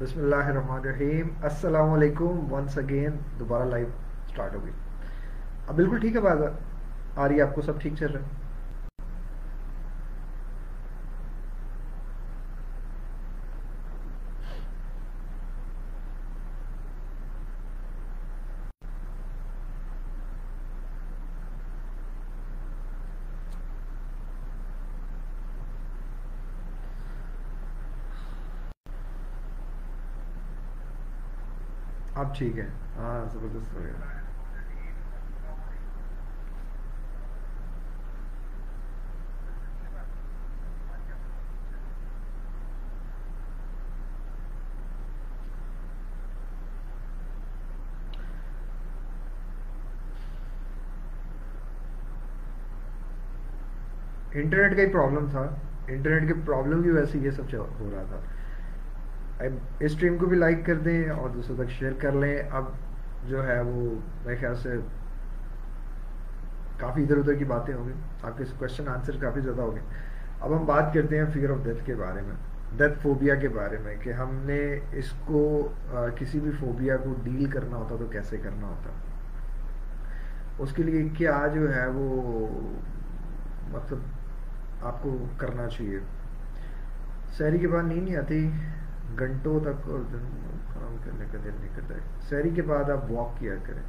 بسم اللہ الرحمن الرحیم السلام علیکم ونس اگین دوبارہ لائیو سٹارٹ ہوگی. اب بالکل ٹھیک ہے بات آ رہی ہے آپ کو، سب ٹھیک چل رہا ہے؟ اب ٹھیک ہے۔ ہاں زبردست ہو گیا۔ انٹرنیٹ کا ہی پرابلم تھا۔ انٹرنیٹ کی پرابلم کی وجہ سے یہ سب ہو رہا تھا۔ اس اسٹریم کو بھی لائک کر دیں اور دوسروں تک شیئر کر لیں۔ اب جو ہے وہ میرے خیال سے کافی ادھر ادھر کی باتیں ہوں گی۔ آپ کے کوشچن آنسر کافی زیادہ ہو گئے اب ہم بات کرتے ہیں فیئر آف ڈیتھ کے بارے میں ڈیتھ فوبیا کے بارے میں، کہ ہم نے اس کو کسی بھی فوبیا کو ڈیل کرنا ہوتا تو کیسے کرنا ہوتا؟ اس کے لیے کیا جو ہے وہ مطلب آپ کو کرنا چاہیے۔ شہری کے بعد نیند نہیں آتی؟ گھنٹوں تک اور کام کرنے کا دل نہیں کرتا ہے۔ سحری کے بعد آپ واک کیا کریں۔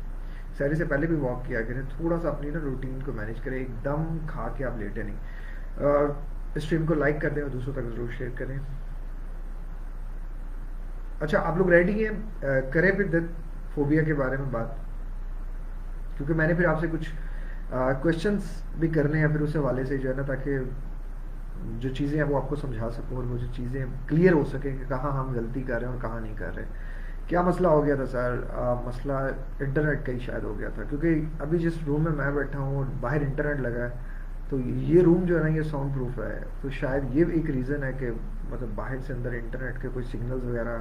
سحری سے پہلے بھی واک کیا کریں۔ تھوڑا سا اپنی نا روٹین کو مینیج کریں۔ ایک دم کھا کے آپ لیٹے نہیں۔ اسٹریم کو لائک کر دیں اور دوسروں تک ضرور شیئر کریں۔ اچھا آپ لوگ ریڈی ہیں؟ کریں پھر دت فوبیا کے بارے میں بات۔ کیونکہ میں نے پھر آپ سے کچھ کوشچنس بھی کرنے ہیں۔ پھر اس حوالے سے جو ہے نا، تاکہ جو چیزیں ہیں وہ آپ کو سمجھا سکوں اور وہ جو چیزیں کلیئر ہو سکیں کہ کہاں ہم غلطی کر رہے ہیں اور کہاں نہیں کر رہے۔ کیا مسئلہ ہو گیا تھا سر؟ مسئلہ انٹرنیٹ کا ہی شاید ہو گیا تھا۔ کیونکہ ابھی جس روم میں میں بیٹھا ہوں باہر انٹرنیٹ لگا ہے، تو یہ روم جو ہے نا، یہ ساؤنڈ پروف ہے۔ تو شاید یہ ایک ریزن ہے کہ مطلب باہر سے اندر انٹرنیٹ کے کوئی سگنلز وغیرہ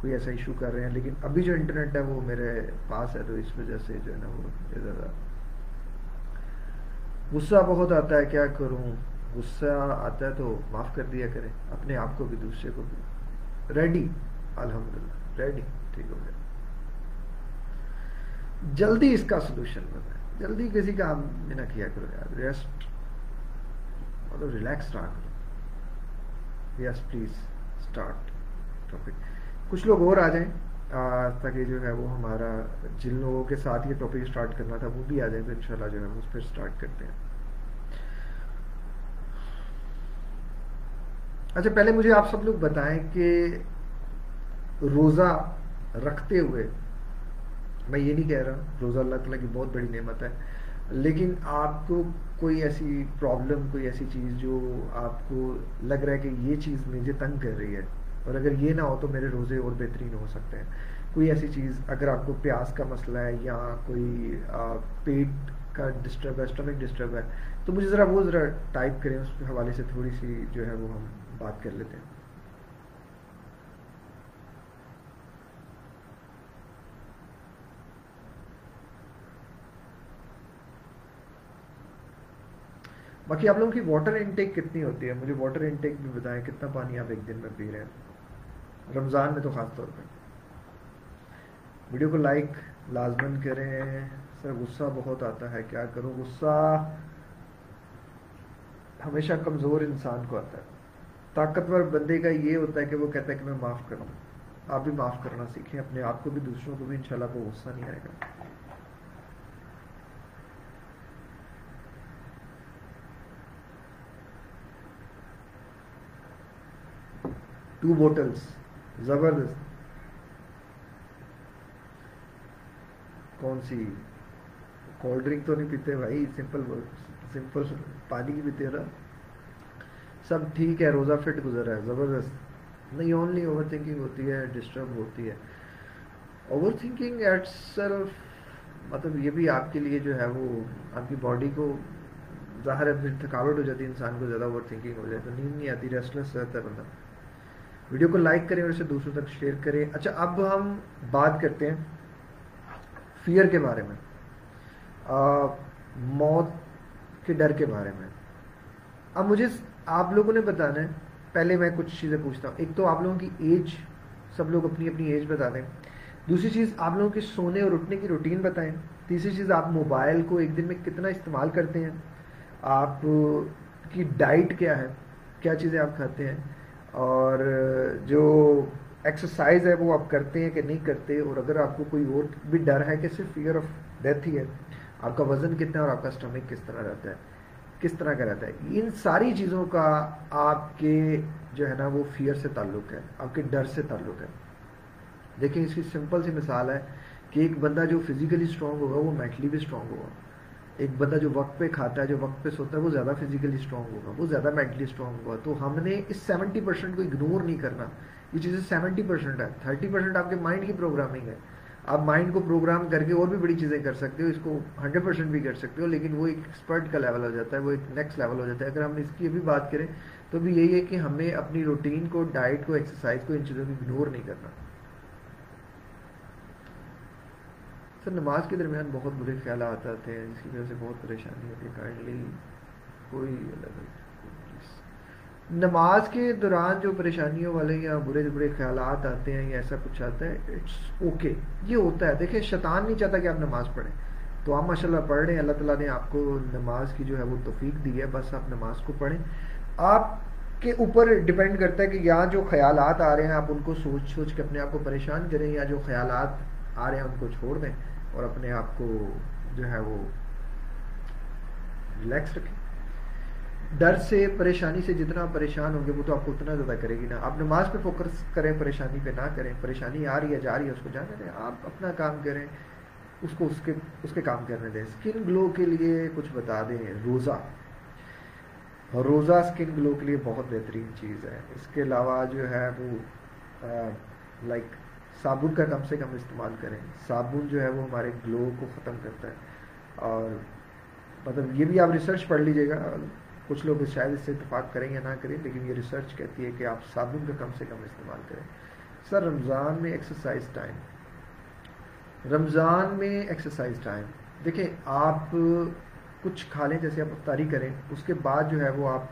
کوئی ایسا ایشو کر رہے ہیں۔ لیکن ابھی جو انٹرنیٹ ہے وہ میرے پاس ہے، تو اس وجہ سے جو ہے نا وہ زیادہ غصہ بہت آتا ہے۔ کیا کروں؟ غصہ آتا ہے تو معاف کر دیا کرے اپنے آپ کو بھی، دوسرے کو بھی۔ ریڈی الحمد للہ ریڈی ٹھیک ہو گیا۔ جلدی اس کا سولوشن بتائیں جلدی کسی کام میں نہ کیا کرو یار ریسٹ مطلب ریلیکس رہا کرو۔ یس پلیز اسٹارٹ ٹاپک کچھ لوگ اور آ جائیں تاکہ جو ہے وہ ہمارا جن لوگوں کے ساتھ یہ ٹاپک اسٹارٹ کرنا تھا، وہ بھی آ جائیں تو انشاءاللہ جو ہے اس پہ اسٹارٹ کرتے ہیں۔ اچھا پہلے مجھے آپ سب لوگ بتائیں کہ روزہ رکھتے ہوئے، میں یہ نہیں کہہ رہا، روزہ اللہ تعالیٰ کی بہت بڑی نعمت ہے، لیکن آپ کو کوئی ایسی پرابلم، کوئی ایسی چیز جو آپ کو لگ رہا ہے کہ یہ چیز مجھے تنگ کر رہی ہے، اور اگر یہ نہ ہو تو میرے روزے اور بہترین ہو سکتے ہیں۔ کوئی ایسی چیز اگر آپ کو پیاس کا مسئلہ ہے یا کوئی پیٹ کا ڈسٹرب ہے اسٹمک ڈسٹرب ہے، تو مجھے ذرا وہ ذرا ٹائپ کریں، اس حوالے سے تھوڑی سی جو ہے وہ ہم بات کر لیتے ہیں۔ باقی آپ لوگوں کی واٹر انٹیک کتنی ہوتی ہے؟ مجھے واٹر انٹیک بھی بتائیں، کتنا پانی آپ ایک دن میں پی رہے ہیں؟ رمضان میں تو خاص طور پہ۔ ویڈیو کو لائک لازمن کریں۔ سر، غصہ بہت آتا ہے۔ کیا کروں؟ غصہ ہمیشہ کمزور انسان کو آتا ہے۔ طاقتور بندے کا یہ ہوتا ہے کہ وہ کہتا ہے کہ میں معاف کروں آپ بھی معاف کرنا سیکھیں، اپنے آپ کو بھی، دوسروں کو بھی، انشاءاللہ کو غصہ نہیں آئے گا۔ ٹو بوٹلس زبردست۔ کون سی؟ کولڈ ڈرنک تو نہیں پیتے بھائی سمپل سمپل پانی کی پیتے نا۔ سب ٹھیک ہے، روزہ فٹ گزر ہے، زبردست۔ نہیں اونلی اوور تھنکنگ ہوتی ہے ڈسٹرب ہوتی ہے۔ اوور تھنکنگ ایٹ سیلف مطلب یہ بھی آپ کے لیے جو ہے وہ، آپ کی باڈی کو ظاہر ہے، پھر تھکاوٹ ہو جاتی ہے، انسان کو زیادہ اوور تھنکنگ ہو جائے تو نیند نہیں آتی ریسٹلیس رہتا ہے بندہ۔ ویڈیو کو لائک کریں اور اسے دوسروں تک شیئر کریں۔ اچھا اب ہم بات کرتے ہیں فیئر کے بارے میں۔ موت کے ڈر کے بارے میں۔ اب مجھے آپ لوگوں نے بتانا ہے، پہلے میں کچھ چیزیں پوچھتا ہوں۔ ایک تو آپ لوگوں کی ایج سب لوگ اپنی اپنی ایج بتا دیں۔ دوسری چیز، آپ لوگوں کے سونے اور اٹھنے کی روٹین بتائیں۔ تیسری چیز، آپ موبائل کو ایک دن میں کتنا استعمال کرتے ہیں؟ آپ کی ڈائٹ کیا ہے؟ کیا چیزیں آپ کھاتے ہیں؟ اور جو ایکسرسائز ہے، وہ آپ کرتے ہیں کہ نہیں کرتے؟ اور اگر آپ کو کوئی اور بھی ڈر ہے کہ صرف فیئر آف ڈیتھ ہی ہے، آپ کا وزن کتنا ہے اور آپ کا اسٹمک کس طرح رہتا ہے؟ کس طرح کا رہتا ہے؟ ان ساری چیزوں کا آپ کے جو ہے نا وہ فیئر سے تعلق ہے، آپ کے ڈر سے تعلق ہے۔ دیکھیں، اس کی سمپل سی مثال ہے کہ ایک بندہ جو فزیکلی اسٹرانگ ہوگا، وہ مینٹلی بھی اسٹرانگ ہوگا۔ ایک بندہ جو وقت پہ کھاتا ہے، جو وقت پہ سوتا ہے، وہ زیادہ فزیکلی اسٹرانگ ہوگا، وہ زیادہ مینٹلی اسٹرانگ ہوگا۔ تو ہم نے اس سیونٹی پرسینٹ کو اگنور نہیں کرنا۔ یہ چیزیں سیونٹی پرسینٹ ہے تھرٹی پرسینٹ آپ کے مائنڈ کی پروگرامنگ ہے۔ آپ مائنڈ کو پروگرام کر کے اور بھی بڑی چیزیں کر سکتے ہو، اس کو ہنڈریڈ پرسینٹ بھی کر سکتے ہو، لیکن وہ ایک ایکسپرٹ کا لیول ہو جاتا ہے، وہ ایک نیکسٹ لیول ہو جاتا ہے۔ اگر ہم اس کی ابھی بات کریں، تو بھی یہی ہے کہ ہمیں اپنی روٹین کو ڈائٹ کو ایکسرسائز کو، ان چیزوں کو اگنور نہیں کرنا۔ سر، نماز کے درمیان بہت برے خیالات آتے ہیں، جس کی وجہ سے بہت پریشانی ہوتی ہے۔ کائنڈلی کوئی نماز کے دوران جو پریشانیوں والے یا برے برے خیالات آتے ہیں یا ایسا کچھ آتا ہے اٹس اوکے یہ ہوتا ہے۔ دیکھیں، شیطان نہیں چاہتا کہ آپ نماز پڑھیں۔ تو آپ ماشاء اللہ پڑھ رہے ہیں۔ اللہ تعالیٰ نے آپ کو نماز کی جو ہے وہ توفیق دی ہے۔ بس آپ نماز کو پڑھیں۔ آپ کے اوپر ڈپینڈ کرتا ہے کہ یہاں جو خیالات آ رہے ہیں، آپ ان کو سوچ سوچ کے اپنے آپ کو پریشان کریں، یا جو خیالات آ رہے ہیں ان کو چھوڑ دیں اور اپنے آپ کو جو ہے وہ ریلیکس رکھیں۔ ڈر سے، پریشانی سے جتنا پریشان ہوں گے، وہ تو آپ کو اتنا زیادہ کرے گی نا۔ آپ نماز پہ فوکس کریں، پریشانی پہ نہ کریں۔ پریشانی آ رہی ہے، جا رہی ہے، اس کو جانے دیں۔ آپ اپنا کام کریں، اس کو، اس کے اس کے کام کرنے دیں۔ اسکن گلو کے لیے کچھ بتا دیں، روزہ۔ روزہ اسکن گلو کے لیے بہت بہترین چیز ہے۔ اس کے علاوہ جو ہے وہ لائک صابن کا کم سے کم استعمال کریں۔ صابن جو ہے وہ ہمارے گلو کو ختم کرتا ہے۔ اور مطلب یہ بھی آپ ریسرچ پڑھ لیجیے گا۔ کچھ لوگ شاید اس سے اتفاق کریں یا نہ کریں، لیکن یہ ریسرچ کہتی ہے کہ آپ صابن کا کم سے کم استعمال کریں۔ سر، رمضان میں ایکسرسائز ٹائم رمضان میں ایکسرسائز ٹائم دیکھیں، آپ کچھ کھا لیں، جیسے آپ افطاری کریں، اس کے بعد جو ہے وہ آپ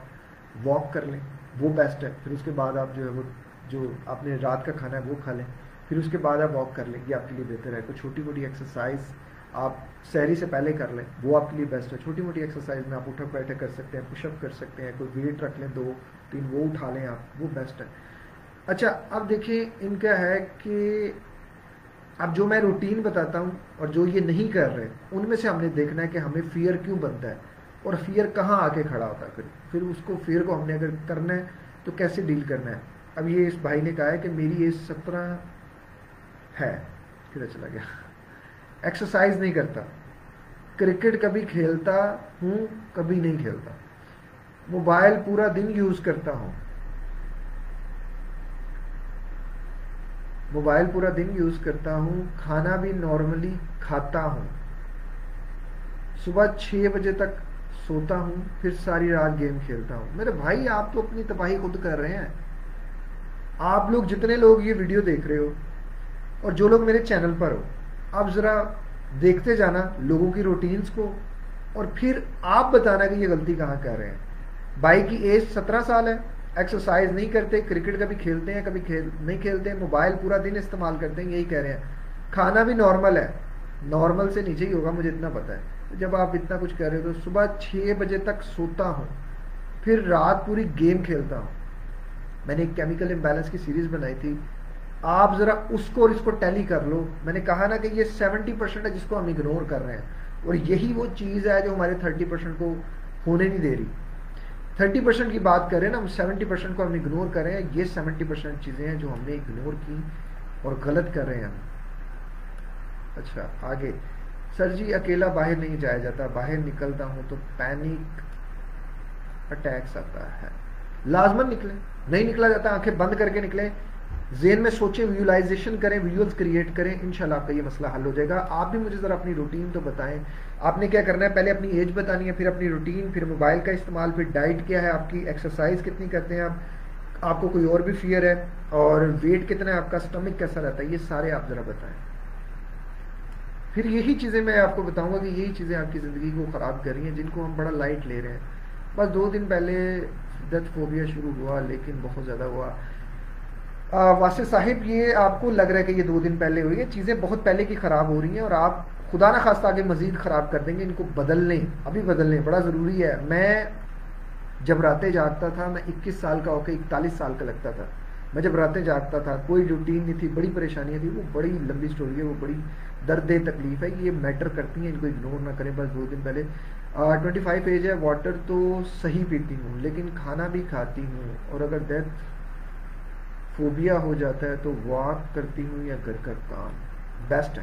واک کر لیں، وہ بیسٹ ہے۔ پھر اس کے بعد آپ جو ہے وہ، جو آپ نے رات کا کھانا ہے، وہ کھا لیں۔ پھر اس کے بعد آپ واک کر لیں، یہ آپ کے لیے بہتر ہے۔ کوئی چھوٹی موٹی ایکسرسائز آپ سیری سے پہلے کر لیں، وہ آپ کے لیے بیسٹ ہے۔ چھوٹی موٹی ایکسرسائز میں آپ اٹھک بیٹھے کر سکتے ہیں پش اپ کر سکتے ہیں، کوئی ویٹ رکھ لیں، دو، تین، وہ اٹھا لیں آپ، وہ بیسٹ ہے۔ اچھا اب دیکھیں ان کا ہے کہ اب جو میں روٹین بتاتا ہوں اور جو یہ نہیں کر رہے، ان میں سے ہم نے دیکھنا ہے کہ ہمیں فیئر کیوں بنتا ہے اور فیئر کہاں آ کے کھڑا ہوتا ہے۔ پھر پھر اس کو فیئر کو ہم نے اگر کرنا ہے تو کیسے ڈیل کرنا ہے؟ اب یہ اس بھائی نے کہا ہے کہ میری ایج سترہ ہے۔ پھر چلا گیا؟ ایکسرسائز نہیں کرتا۔ کرکٹ کبھی کھیلتا ہوں، کبھی نہیں کھیلتا۔ موبائل پورا دن یوز کرتا ہوں۔ موبائل پورا دن یوز کرتا ہوں، کھانا بھی نارملی کھاتا ہوں۔ صبح چھ بجے تک سوتا ہوں، پھر ساری رات گیم کھیلتا ہوں۔ میرے بھائی، آپ تو اپنی تباہی خود کر رہے ہیں۔ آپ لوگ جتنے لوگ یہ ویڈیو دیکھ رہے ہو، اور جو لوگ میرے چینل پر ہو آپ ذرا دیکھتے جانا لوگوں کی روٹینز کو اور پھر آپ بتانا کہ یہ غلطی کہاں کر رہے ہیں۔ بائی کی ایج سترہ سال ہے ایکسرسائز نہیں کرتے، کرکٹ کبھی کھیلتے ہیں، کبھی کھیل، نہیں کھیلتے ہیں موبائل پورا دن استعمال کرتے ہیں، یہی کہہ رہے ہیں۔ کھانا بھی نارمل ہے نارمل سے نیچے ہی ہوگا، مجھے اتنا پتا ہے۔ جب آپ اتنا کچھ کہہ رہے ہو تو صبح چھ بجے تک سوتا ہوں، پھر رات پوری گیم کھیلتا ہوں۔ میں نے ایک کیمیکل امبیلنس کی سیریز بنائی تھی آپ ذرا اس کو اور اس کو ٹیلی کر لو۔ میں نے کہا نا کہ یہ سیونٹی پرسینٹ ہے جس کو ہم اگنور کر رہے ہیں۔ اور یہی وہ چیز ہے جو ہمارے تھرٹی پرسینٹ کو ہونے نہیں دے رہی۔ تھرٹی پرسینٹ کی بات کریں نا، ہم سیونٹی پرسینٹ کو ہم اگنور کر رہے ہیں۔ یہ سیونٹی پرسینٹ چیزیں ہیں جو ہم نے اگنور کی اور غلط کر رہے ہیں ہم۔ اچھا آگے۔ سر جی اکیلا باہر نہیں جایا جاتا۔ باہر نکلتا ہوں تو پینک اٹیکس آتا ہے۔ لازمن نکلے نہیں نکلا جاتا، آنکھیں بند کر کے نکلے ذہن میں سوچیں ویولائزیشن کریں ویولز کریٹ کریں، انشاءاللہ آپ کا یہ مسئلہ حل ہو جائے گا۔ آپ بھی مجھے ذرا اپنی روٹین تو بتائیں۔ آپ نے کیا کرنا ہے؟ پہلے اپنی ایج بتانی ہے، پھر اپنی روٹین پھر موبائل کا استعمال، پھر ڈائٹ کیا ہے؟ آپ کی ایکسرسائز کتنی کرتے ہیں آپ؟ آپ کو کوئی اور بھی فیئر ہے؟ اور ویٹ کتنا ہے؟ آپ کا اسٹمک کیسا رہتا ہے؟ یہ سارے آپ ذرا بتائیں۔ پھر یہی چیزیں میں آپ کو بتاؤں گا کہ یہی چیزیں آپ کی زندگی کو خراب کر رہی ہیں، جن کو ہم بڑا لائٹ لے رہے ہیں۔ بس دو دن پہلے ڈیتھ فوبیا شروع ہوا، لیکن بہت زیادہ ہوا۔ واسف صاحب، یہ آپ کو لگ رہا ہے کہ یہ دو دن پہلے ہوئی ہے، چیزیں بہت پہلے کی خراب ہو رہی ہیں اور آپ خدا نہ خواستہ آگے مزید خراب کر دیں گے، ان کو بدل لیں ابھی بدل لیں بڑا ضروری ہے۔ میں جب راتیں جاگتا تھا، میں اکیس سال کا ہو کے اکتالیس سال کا لگتا تھا۔ میں جب راتیں جاگتا تھا، کوئی روٹین نہیں تھی، بڑی پریشانیاں تھی وہ بڑی لمبی سٹوری ہے، وہ بڑی درد تکلیف ہے، یہ میٹر کرتی ہیں، ان کو اگنور نہ کریں، بس دو دن پہلے۔ ٹوئنٹی فائیو ایج ہے، واٹر تو صحیح پیتی ہوں، لیکن کھانا بھی کھاتی ہوں، اور اگر ڈیتھ فوبیا ہو جاتا ہے تو واک کرتی ہوں یا گھر کا کام؟ بیسٹ ہے۔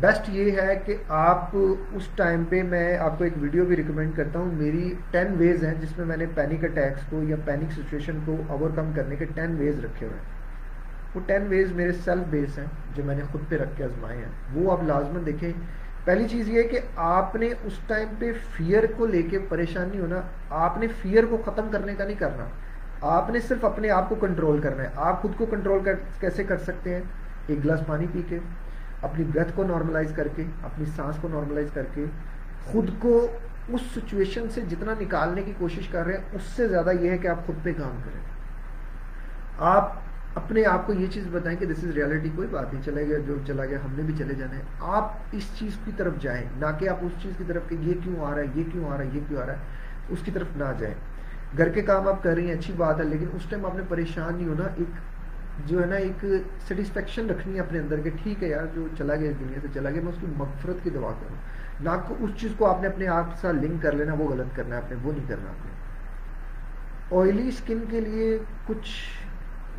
بیسٹ یہ ہے کہ آپ اس ٹائم پہ میں آپ کو ایک ویڈیو بھی ریکمینڈ کرتا ہوں۔ میری ٹین ویز ہیں جس میں میں نے پینک اٹیکس کو یا پینک سچویشن کو اوور کم کرنے کے ٹین ویز رکھے ہوئے ہیں۔ وہ ٹین ویز میرے سیلف بیس ہیں جو میں نے خود پہ رکھ کے آزمائے ہیں۔ وہ آپ لازمن دیکھیں۔ پہلی چیز یہ ہے کہ آپ نے اس ٹائم پہ فیئر کو لے کے پریشان نہیں ہونا۔ آپ نے فیئر کو ختم کرنے کا نہیں کرنا۔ آپ نے صرف اپنے آپ کو کنٹرول کرنا ہے۔ آپ خود کو کنٹرول کیسے کر سکتے ہیں؟ ایک گلاس پانی پی کے، اپنی بریتھ کو نارملائز کر کے، اپنی سانس کو نارملائز کر کے، خود کو اس سچویشن سے جتنا نکالنے کی کوشش کر رہے ہیں، اس سے زیادہ یہ ہے کہ آپ خود پہ کام کریں۔ آپ اپنے آپ کو یہ چیز بتائیں کہ دس از ریالٹی کوئی بات نہیں، چلے گیا، جو چلا گیا، ہم نے بھی چلے جانا ہے۔ آپ اس چیز کی طرف جائیں، نہ کہ آپ اس چیز کی طرف کہ یہ کیوں آ رہا ہے، یہ کیوں آ رہا ہے، یہ کیوں آ رہا ہے، اس کی طرف نہ جائیں۔ گھر کے کام آپ کر رہی ہیں، اچھی بات ہے، لیکن اس ٹائم آپ نے پریشان نہیں ہونا، ایک جو ہے نا، ایک سیٹسفیکشن رکھنی ہے اپنے اندر کہ ٹھیک ہے یار، جو چلا گیا اس دنیا سے چلا گیا، میں اس کی مغفرت کی دعا کروں۔ نہ کو اس چیز کو آپ نے اپنے آپ سے لنک کر لینا، وہ غلط کرنا ہے، آپ نے وہ نہیں کرنا آپ نے آئلی اسکن کے لیے کچھ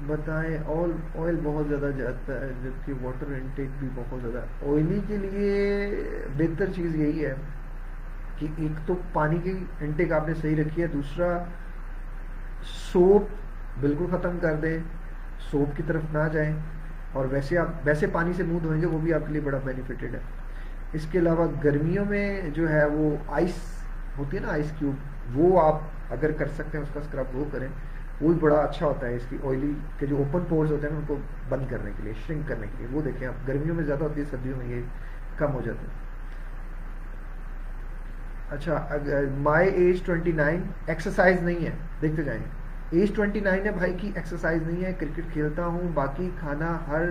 بتائیں آل آئل بہت زیادہ جاتا ہے، جبکہ واٹر انٹیک بھی بہت زیادہ۔ آئلی کے لیے بہتر چیز یہی ہے کہ ایک تو پانی کی انٹیک آپ نے صحیح رکھی ہے، دوسرا، سوپ بالکل ختم کر دیں، سوپ کی طرف نہ جائیں، اور ویسے آپ، ویسے پانی سے منہ دھوئیں گے، وہ بھی آپ کے لیے بڑا بینیفیٹڈ ہے۔ اس کے علاوہ گرمیوں میں جو ہے وہ آئس ہوتی ہے نا آئس کیوب وہ آپ اگر کر سکتے ہیں، اس کا اسکرب وہ کریں۔ وہ بھی بڑا اچھا ہوتا ہے، اس کی آئلی کے جو اوپن پورز ہوتے ہیں نا، ان کو بند کرنے کے لیے شرنک کرنے کے لیے۔ وہ دیکھیں آپ، گرمیوں میں زیادہ ہوتی ہے، سردیوں میں یہ کم ہو جاتے ہیں اچھا my age twenty nine exercise نہیں ہے، دیکھتے جائیں۔ ایج ٹوینٹی نائن ہے بھائی کی ایکسرسائز نہیں ہے، کرکٹ کھیلتا ہوں، باقی کھانا ہر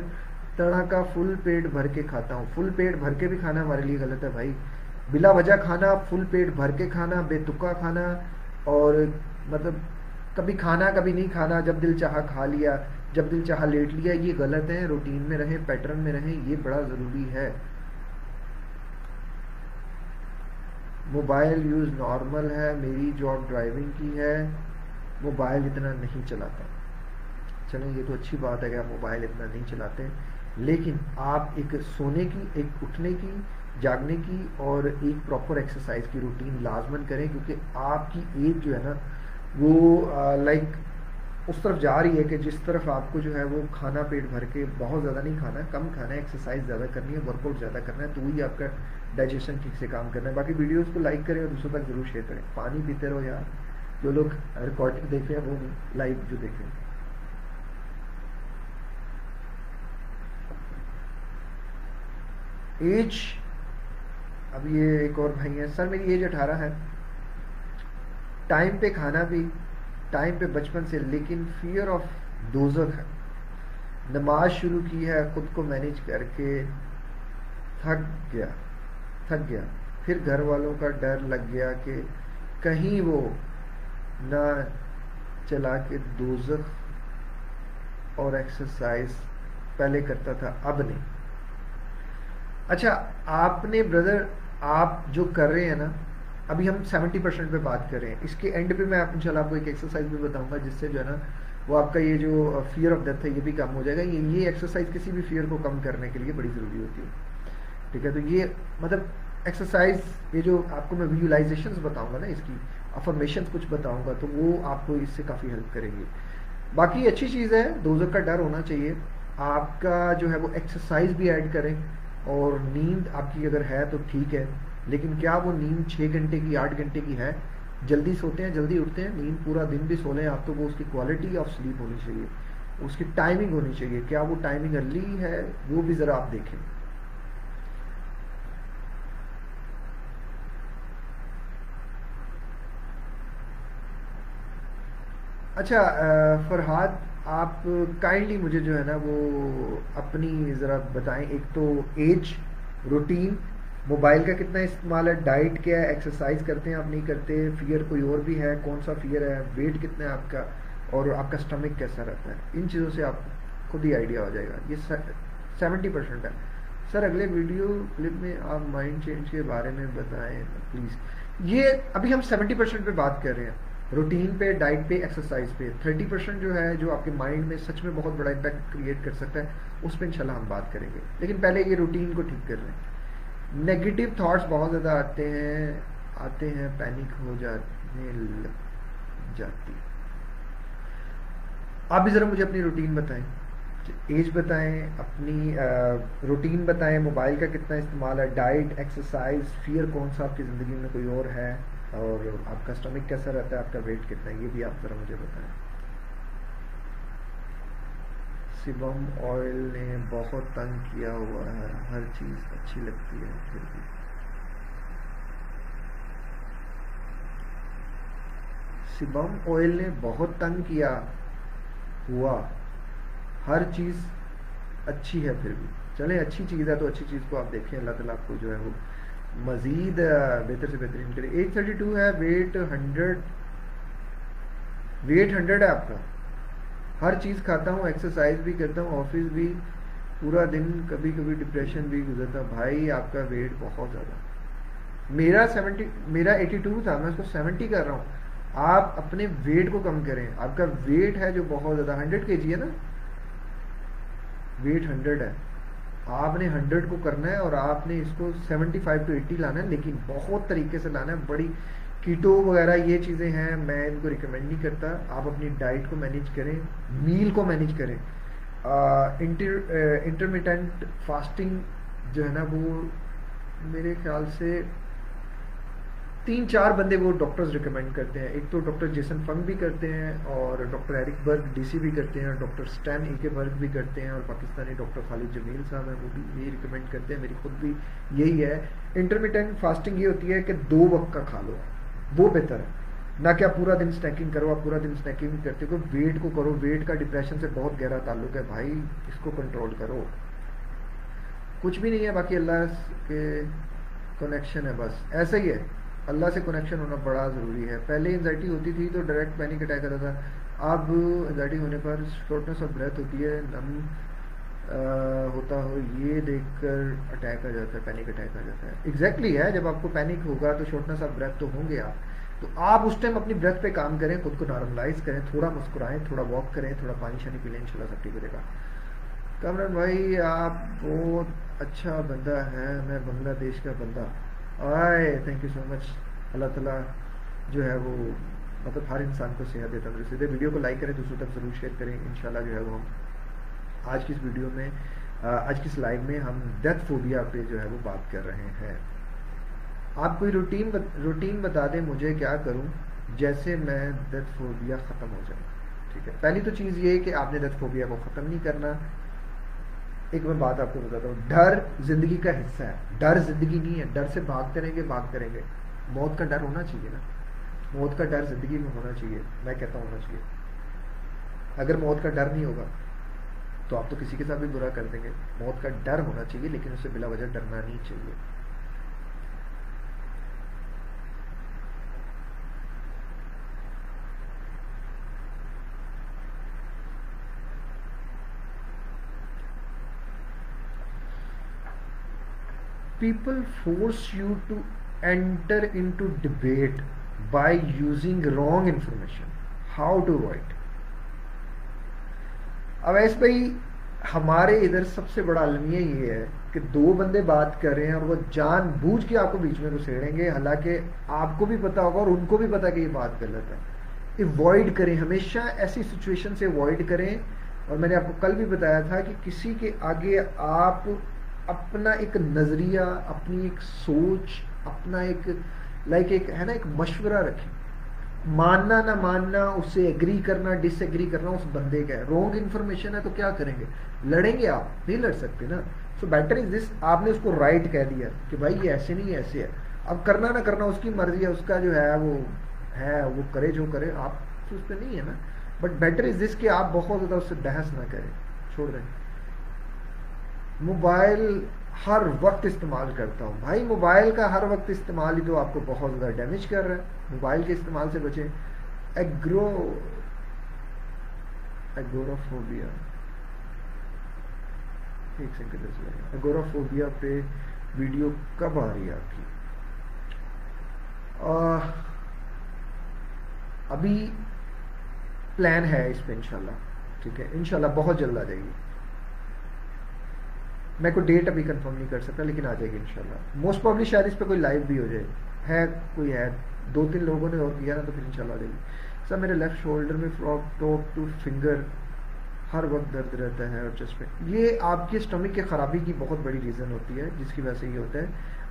طرح کا فل پیٹ بھر کے کھاتا ہوں۔ فل پیٹ بھر کے بھی کھانا ہمارے لیے غلط ہے بھائی۔ بلا وجہ کھانا، فل پیٹ بھر کے کھانا، بے تکا کھانا، اور مطلب کبھی کھانا، کبھی نہیں کھانا، جب دل چاہا کھا لیا، جب دل چاہا لیٹ لیا، یہ غلط ہے، روٹین میں رہیں، پیٹرن میں رہیں، یہ بڑا ضروری ہے۔ موبائل یوز نارمل ہے، میری جاب ڈرائیونگ کی ہے، موبائل اتنا نہیں چلاتا۔ چلیں، یہ تو اچھی بات ہے کہ آپ موبائل اتنا نہیں چلاتے۔ لیکن آپ ایک سونے کی، ایک اٹھنے کی، جاگنے کی اور ایک پراپر ایکسرسائز کی روٹین لازمن کریں، کیونکہ آپ کی ایج جو ہے نا، وہ لائک اس طرف جا رہی ہے کہ جس طرف آپ کو جو ہے وہ کھانا پیٹ بھر کے بہت زیادہ نہیں کھانا، کم کھانا ہے ایکسرسائز زیادہ کرنی ہے ورک آؤٹ زیادہ کرنا ہے، تو وہی آپ کا ڈائجیشن ٹھیک سے کام کرنا ہے۔ باقی ویڈیوز کو لائک کریں اور دوسروں تک ضرور شیئر کریں۔ پانی پیتے رہو یار۔ جو لوگ ریکارڈنگ دیکھ رہے ہیں، وہ لائیو جو دیکھ رہے ہیں۔ ایج اب یہ ایک اور بھائی ہیں۔ سر، میری ایج اٹھارہ ہے۔ ٹائم پہ کھانا بھی ٹائم پہ بچپن سے، لیکن فیئر آف دوزک ہے۔ نماز شروع کی ہے، خود کو مینیج کر کے تھک گیا۔ تھک گیا۔ پھر گھر والوں کا ڈر لگ گیا کہ کہیں وہ نہ چلا کے دوزخ اور ایکسرسائز پہلے کرتا تھا، اب نہیں۔ اچھا آپ نے بردر آپ جو کر رہے ہیں نا، ابھی ہم سیونٹی پرسینٹ پہ بات کر رہے ہیں۔ اس کے اینڈ پہ میں ان شاء اللہ آپ کو ایک ایکسرسائز بھی بتاؤں گا، جس سے جو ہے نا، وہ آپ کا یہ جو فیئر آف ڈیتھ ہے، یہ بھی کم ہو جائے گا۔ یہ ایکسرسائز کسی بھی فیئر کو کم کرنے کے لیے بڑی ضروری ہوتی ہے۔ ٹھیک ہے؟ تو یہ مطلب ایکسرسائز یہ جو آپ کو میں ویژولائزیشن بتاؤں گا نا، اس کی افرمیشن کچھ بتاؤں گا، تو وہ آپ کو اس سے کافی ہیلپ کریں گی باقی اچھی چیز ہے دوزر کا ڈر ہونا چاہیے۔ آپ کا جو ہے وہ ایکسرسائز بھی ایڈ کریں۔ اور نیند آپ کی اگر ہے تو ٹھیک ہے، لیکن کیا وہ نیند چھ گھنٹے کی، آٹھ گھنٹے کی ہے؟ جلدی سوتے ہیں، جلدی اٹھتے ہیں، نیند پورا دن بھی سو لیں آپ تو وہ اس کی کوالٹی آف سلیپ ہونی چاہیے۔ اس کی ٹائمنگ ہونی چاہیے۔ کیا وہ ٹائمنگ ارلی ہے؟ وہ بھی ذرا آپ دیکھیں۔ اچھا فرحاد، آپ کائنڈلی مجھے جو ہے نا وہ اپنی ذرا بتائیں۔ ایک تو ایج روٹین موبائل کا کتنا استعمال ہے؟ ڈائٹ کیا ہے؟ ایکسرسائز کرتے ہیں آپ؟ نہیں کرتے؟ فیئر کوئی اور بھی ہے؟ کون سا فیئر ہے؟ ویٹ کتنا ہے آپ کا؟ اور آپ کا اسٹمک کیسا رہتا ہے؟ ان چیزوں سے آپ خود ہی آئیڈیا ہو جائے گا۔ یہ سیونٹی پرسینٹ ہے۔ سر، اگلے ویڈیو کلپ میں آپ مائنڈ چینج کے بارے میں بتائیں پلیز یہ ابھی ہم سیونٹی پرسینٹ پہ بات کر رہے ہیں۔ روٹین پہ، ڈائٹ پہ، ایکسرسائز پہ۔ تھرٹی پرسینٹ جو ہے، جو آپ کے مائنڈ میں سچ میں بہت بڑا امپیکٹ کریٹ کر سکتا ہے، اس پہ انشاءاللہ ہم بات کریں گے۔ لیکن پہلے یہ روٹین کو ٹھیک کر رہے ہیں نیگیٹو تھاٹس بہت زیادہ آتے ہیں آتے ہیں پینک ہو جانے لگ جاتی۔ آپ بھی ذرا مجھے اپنی روٹین بتائیں۔ ایج بتائیں، اپنی روٹین بتائیں، موبائل کا کتنا استعمال ہے، ڈائٹ، ایکسرسائز فیئر کون سا آپ کی زندگی میں کوئی اور ہے؟ اور آپ کا اسٹمک کیسا رہتا ہے؟ آپ کا ویٹ کتنا ہے؟ یہ بھی آپ ذرا مجھے بتائیں۔ سبم آئل نے بہت تنگ کیا ہوا ہے۔ ہر چیز اچھی لگتی ہے۔ پھر بھی سبم آئل نے بہت تنگ کیا ہوا۔ ہر چیز اچھی ہے پھر بھی۔ چلیں، اچھی چیز ہے تو اچھی چیز کو آپ دیکھیں۔ اللہ تعالیٰ آپ کو جو ہے وہ مزید بہتر سے بہترین کرے ایٹ تھرٹی ٹو ہے، ویٹ ہنڈریڈ ویٹ ہنڈریڈ ہے آپ کا۔ ہر چیز کھاتا ہوں ایکسرسائز بھی کرتا ہوں آفس بھی۔ پورا دن کبھی کبھی ڈپریشن بھی گزرتا۔ بھائی، آپ کا ویٹ بہت زیادہ۔ میرا سیونٹی میرا ایٹی ٹو تھا، میں اس کو سیونٹی کر رہا ہوں۔ آپ اپنے ویٹ کو کم کریں۔ آپ کا ویٹ ہے جو بہت زیادہ۔ ہنڈریڈ کے جی ہے نا؟ ویٹ ہنڈریڈ ہے۔ آپ نے ہنڈریڈ کو کرنا ہے اور آپ نے اس کو سیونٹی فائیو ٹو ایٹی لانا ہے، لیکن بہت طریقے سے لانا ہے۔ بڑی کیٹو وغیرہ یہ چیزیں ہیں، میں ان کو ریکمینڈ نہیں کرتا۔ آپ اپنی ڈائٹ کو مینیج کریں میل کو مینیج کریں۔ انٹرمیٹنٹ فاسٹنگ جو ہے نا، وہ میرے خیال سے تین چار بندے وہ ڈاکٹرز ریکمینڈ کرتے ہیں۔ ایک تو ڈاکٹر جیسن فنگ بھی کرتے ہیں اور doctor Eric Berg D C بھی کرتے ہیں ڈاکٹر اسٹین ای کے برگ بھی کرتے ہیں اور پاکستانی ڈاکٹر خالد جمیل صاحب ہیں، وہ بھی یہی ریکمینڈ کرتے ہیں۔ میری خود بھی یہی ہے۔ انٹرمیڈینٹ فاسٹنگ یہ ہوتی ہے کہ دو وقت کا کھا لو۔ وہ بہتر ہے۔ نہ کہ آپ پورا دن اسنیکنگ کرو، آپ پورا دن اسنیکنگ کرتے۔ ہو ویٹ کو کرو ویٹ کا ڈپریشن سے بہت گہرا تعلق ہے۔ بھائی، اس کو کنٹرول کرو۔ کچھ بھی نہیں ہے، باقی اللہ کے کنیکشن ہے بس۔ ایسا ہی ہے۔ اللہ سے کنیکشن ہونا بڑا ضروری ہے۔ پہلے انزائٹی ہوتی تھی تو ڈائریکٹ پینک اٹیک آتا تھا۔ اب انزائٹی ہونے پر شارٹنس آف بریتھ ہوتی ہے۔ نم ہوتا ہو، یہ دیکھ کر اٹیک آ جاتا ہے پینک اٹیک آ جاتا ہے۔ ایگزیکٹلی ہے، جب آپ کو پینک ہوگا تو شارٹنس آف بریتھ تو ہوں گے آپ۔ تو آپ اس ٹائم اپنی بریتھ پہ کام کریں، خود کو نارملائز کریں، تھوڑا مسکرائیں، تھوڑا واک کریں، تھوڑا پانی شانی پی لیں ان اللہ سب ٹھیک رہے گا۔ کمران بھائی، آپ بہت اچھا بندہ ہے، میں بنگلہ دیش کا بندہ۔ آئے تھینک یو سو مچ اللہ تعالیٰ جو ہے وہ مطلب ہر انسان کو صحت دیتا ہے۔ سیدھے ویڈیو کو لائک کریں، دوسروں تک ضرور شیئر کریں۔ انشاءاللہ جو ہے وہ ہم آج کی اس ویڈیو میں آج کی سلائیڈ میں ہم ڈیتھ فوبیا پہ جو ہے وہ بات کر رہے ہیں۔ آپ کوئی روٹین روٹین بتا دیں مجھے کیا کروں جیسے میں ڈیتھ فوبیا ختم ہو جائے۔ ٹھیک ہے۔ پہلی تو چیز یہ کہ آپ نے ڈیتھ فوبیا کو ختم نہیں کرنا۔ ایک میں بات آپ کو بتاتا ہوں۔ ڈر زندگی کا حصہ ہے۔ ڈر زندگی نہیں ہے۔ ڈر سے بھاگتے رہیں گے بھاگتے رہیں گے۔ موت کا ڈر ہونا چاہیے نا۔ موت کا ڈر زندگی میں ہونا چاہیے۔ میں کہتا ہوں ہونا چاہیے۔ اگر موت کا ڈر نہیں ہوگا، تو آپ تو کسی کے ساتھ بھی برا کر دیں گے۔ موت کا ڈر ہونا چاہیے، لیکن اسے بلا وجہ ڈرنا نہیں چاہیے۔ People force you to enter into debate by using wrong information how to avoid Awais بھائی ہمارے ادھر سب سے بڑا المیہ یہ ہے کہ دو بندے بات کر رہے ہیں اور وہ جان بوجھ کے آپ کو بیچ میں گھسیڑیں گے. حالانکہ آپ کو بھی پتا ہوگا اور ان کو بھی پتا کہ یہ بات غلط ہے. اوائڈ کریں. ہمیشہ ایسی سچویشن سے اوائڈ کریں. اور میں نے آپ کو کل بھی بتایا تھا کہ کسی کے آگے آپ اپنا ایک نظریہ، اپنی ایک سوچ، اپنا ایک لائک ایک ہے نا، ایک مشورہ رکھیں۔ ماننا نہ ماننا اس سے ایگری کرنا ڈس ایگری کرنا، اس بندے کا ہے۔ رونگ انفارمیشن ہے تو کیا کریں گے؟ لڑیں گے آپ، نہیں لڑ سکتے نا۔ سو بیٹر از دس آپ نے اس کو رائٹ کہہ دیا کہ بھائی یہ ایسے نہیں، ایسے ہے۔ اب کرنا نہ کرنا، اس کی مرضی ہے، اس کا جو ہے، وہ ہے، وہ کرے جو کرے۔ آپ اس پہ نہیں ہے نا۔ بٹ بیٹر از دس کہ آپ بہت زیادہ اس سے بحث نہ کریں۔ چھوڑ دیں۔ موبائل ہر وقت استعمال کرتا ہوں۔ بھائی، موبائل کا ہر وقت استعمال ہی تو آپ کو بہت زیادہ ڈیمیج کر رہا ہے۔ موبائل کے استعمال سے بچیں۔ ایگرو ایگورافوبیا ایک سیکنڈ ایگورافوبیا پہ ویڈیو کب آ رہی ہے آپ کی؟ ابھی پلان ہے اس پہ انشاءاللہ۔ ٹھیک ہے، انشاءاللہ بہت جلد آ جائے گی۔ میں کوئی ڈیٹ ابھی کنفرم نہیں کر سکتا، لیکن آ جائے گی انشاءاللہ۔ موسٹ پرابلی شاید اس پہ کوئی لائیو بھی ہو جائے۔ ہے، کوئی ہے۔ دو تین لوگوں نے اور کیا نا، تو پھر انشاءاللہ آ جائے گی۔ سر، میرے لیفٹ شولڈر میں فراک ٹاپ ٹو فنگر ہر وقت درد رہتا ہے اور چسٹ یہ آپ کے اسٹمک کے خرابی کی بہت بڑی ریزن ہوتی ہے، جس کی وجہ سے یہ ہوتا ہے۔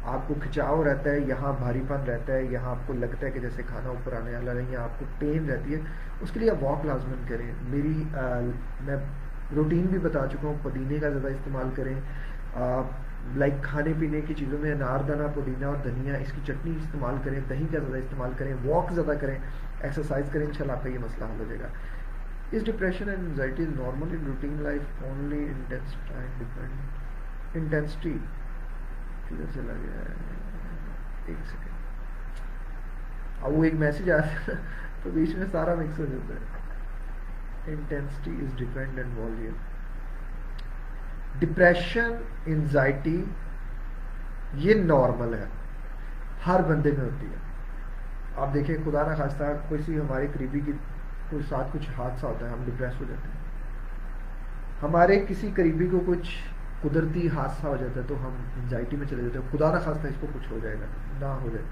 آپ کو کھچاؤ رہتا ہے، یہاں بھاری پن رہتا ہے، یہاں آپ کو لگتا ہے کہ جیسے کھانا اوپر آنے والا ہے یہاں آپ کو پین رہتی ہے۔ اس کے لیے آپ واک لازمن کریں۔ میری میں روٹین بھی بتا چکا ہوں، پودینے کا زیادہ استعمال کریں۔ لائک کھانے پینے کی چیزوں میں انار، دانہ، پودینہ اور دھنیا، اس کی چٹنی استعمال کریں، دہی کا زیادہ استعمال کریں واک زیادہ کریں ایکسرسائز کریں، انشاءاللہ آپ کا یہ مسئلہ حل ہو جائے گا۔ اس depression and anxiety is normal in routine life only intensity کدھر چلا گیا ایک سیکنڈ اب وہ ایک میسج آتا تو بیچ میں سارا مکس ہو جاتا ہے۔ Intensity is dependent volume depression anxiety یہ نارمل ہے. ہر بندے میں ہوتی ہے. آپ دیکھیں خدا نہ خاصہ کوئی سی ہمارے قریبی کی کوئی ساتھ کچھ حادثہ ہوتا ہے، ہم ڈپریس ہو جاتے ہیں. ہمارے کسی قریبی کو کچھ قدرتی حادثہ ہو جاتا ہے تو ہم انزائٹی میں چلے جاتے ہیں. خدا نہ خاصہ اس کو کچھ ہو جائے گا، نہ ہو جائے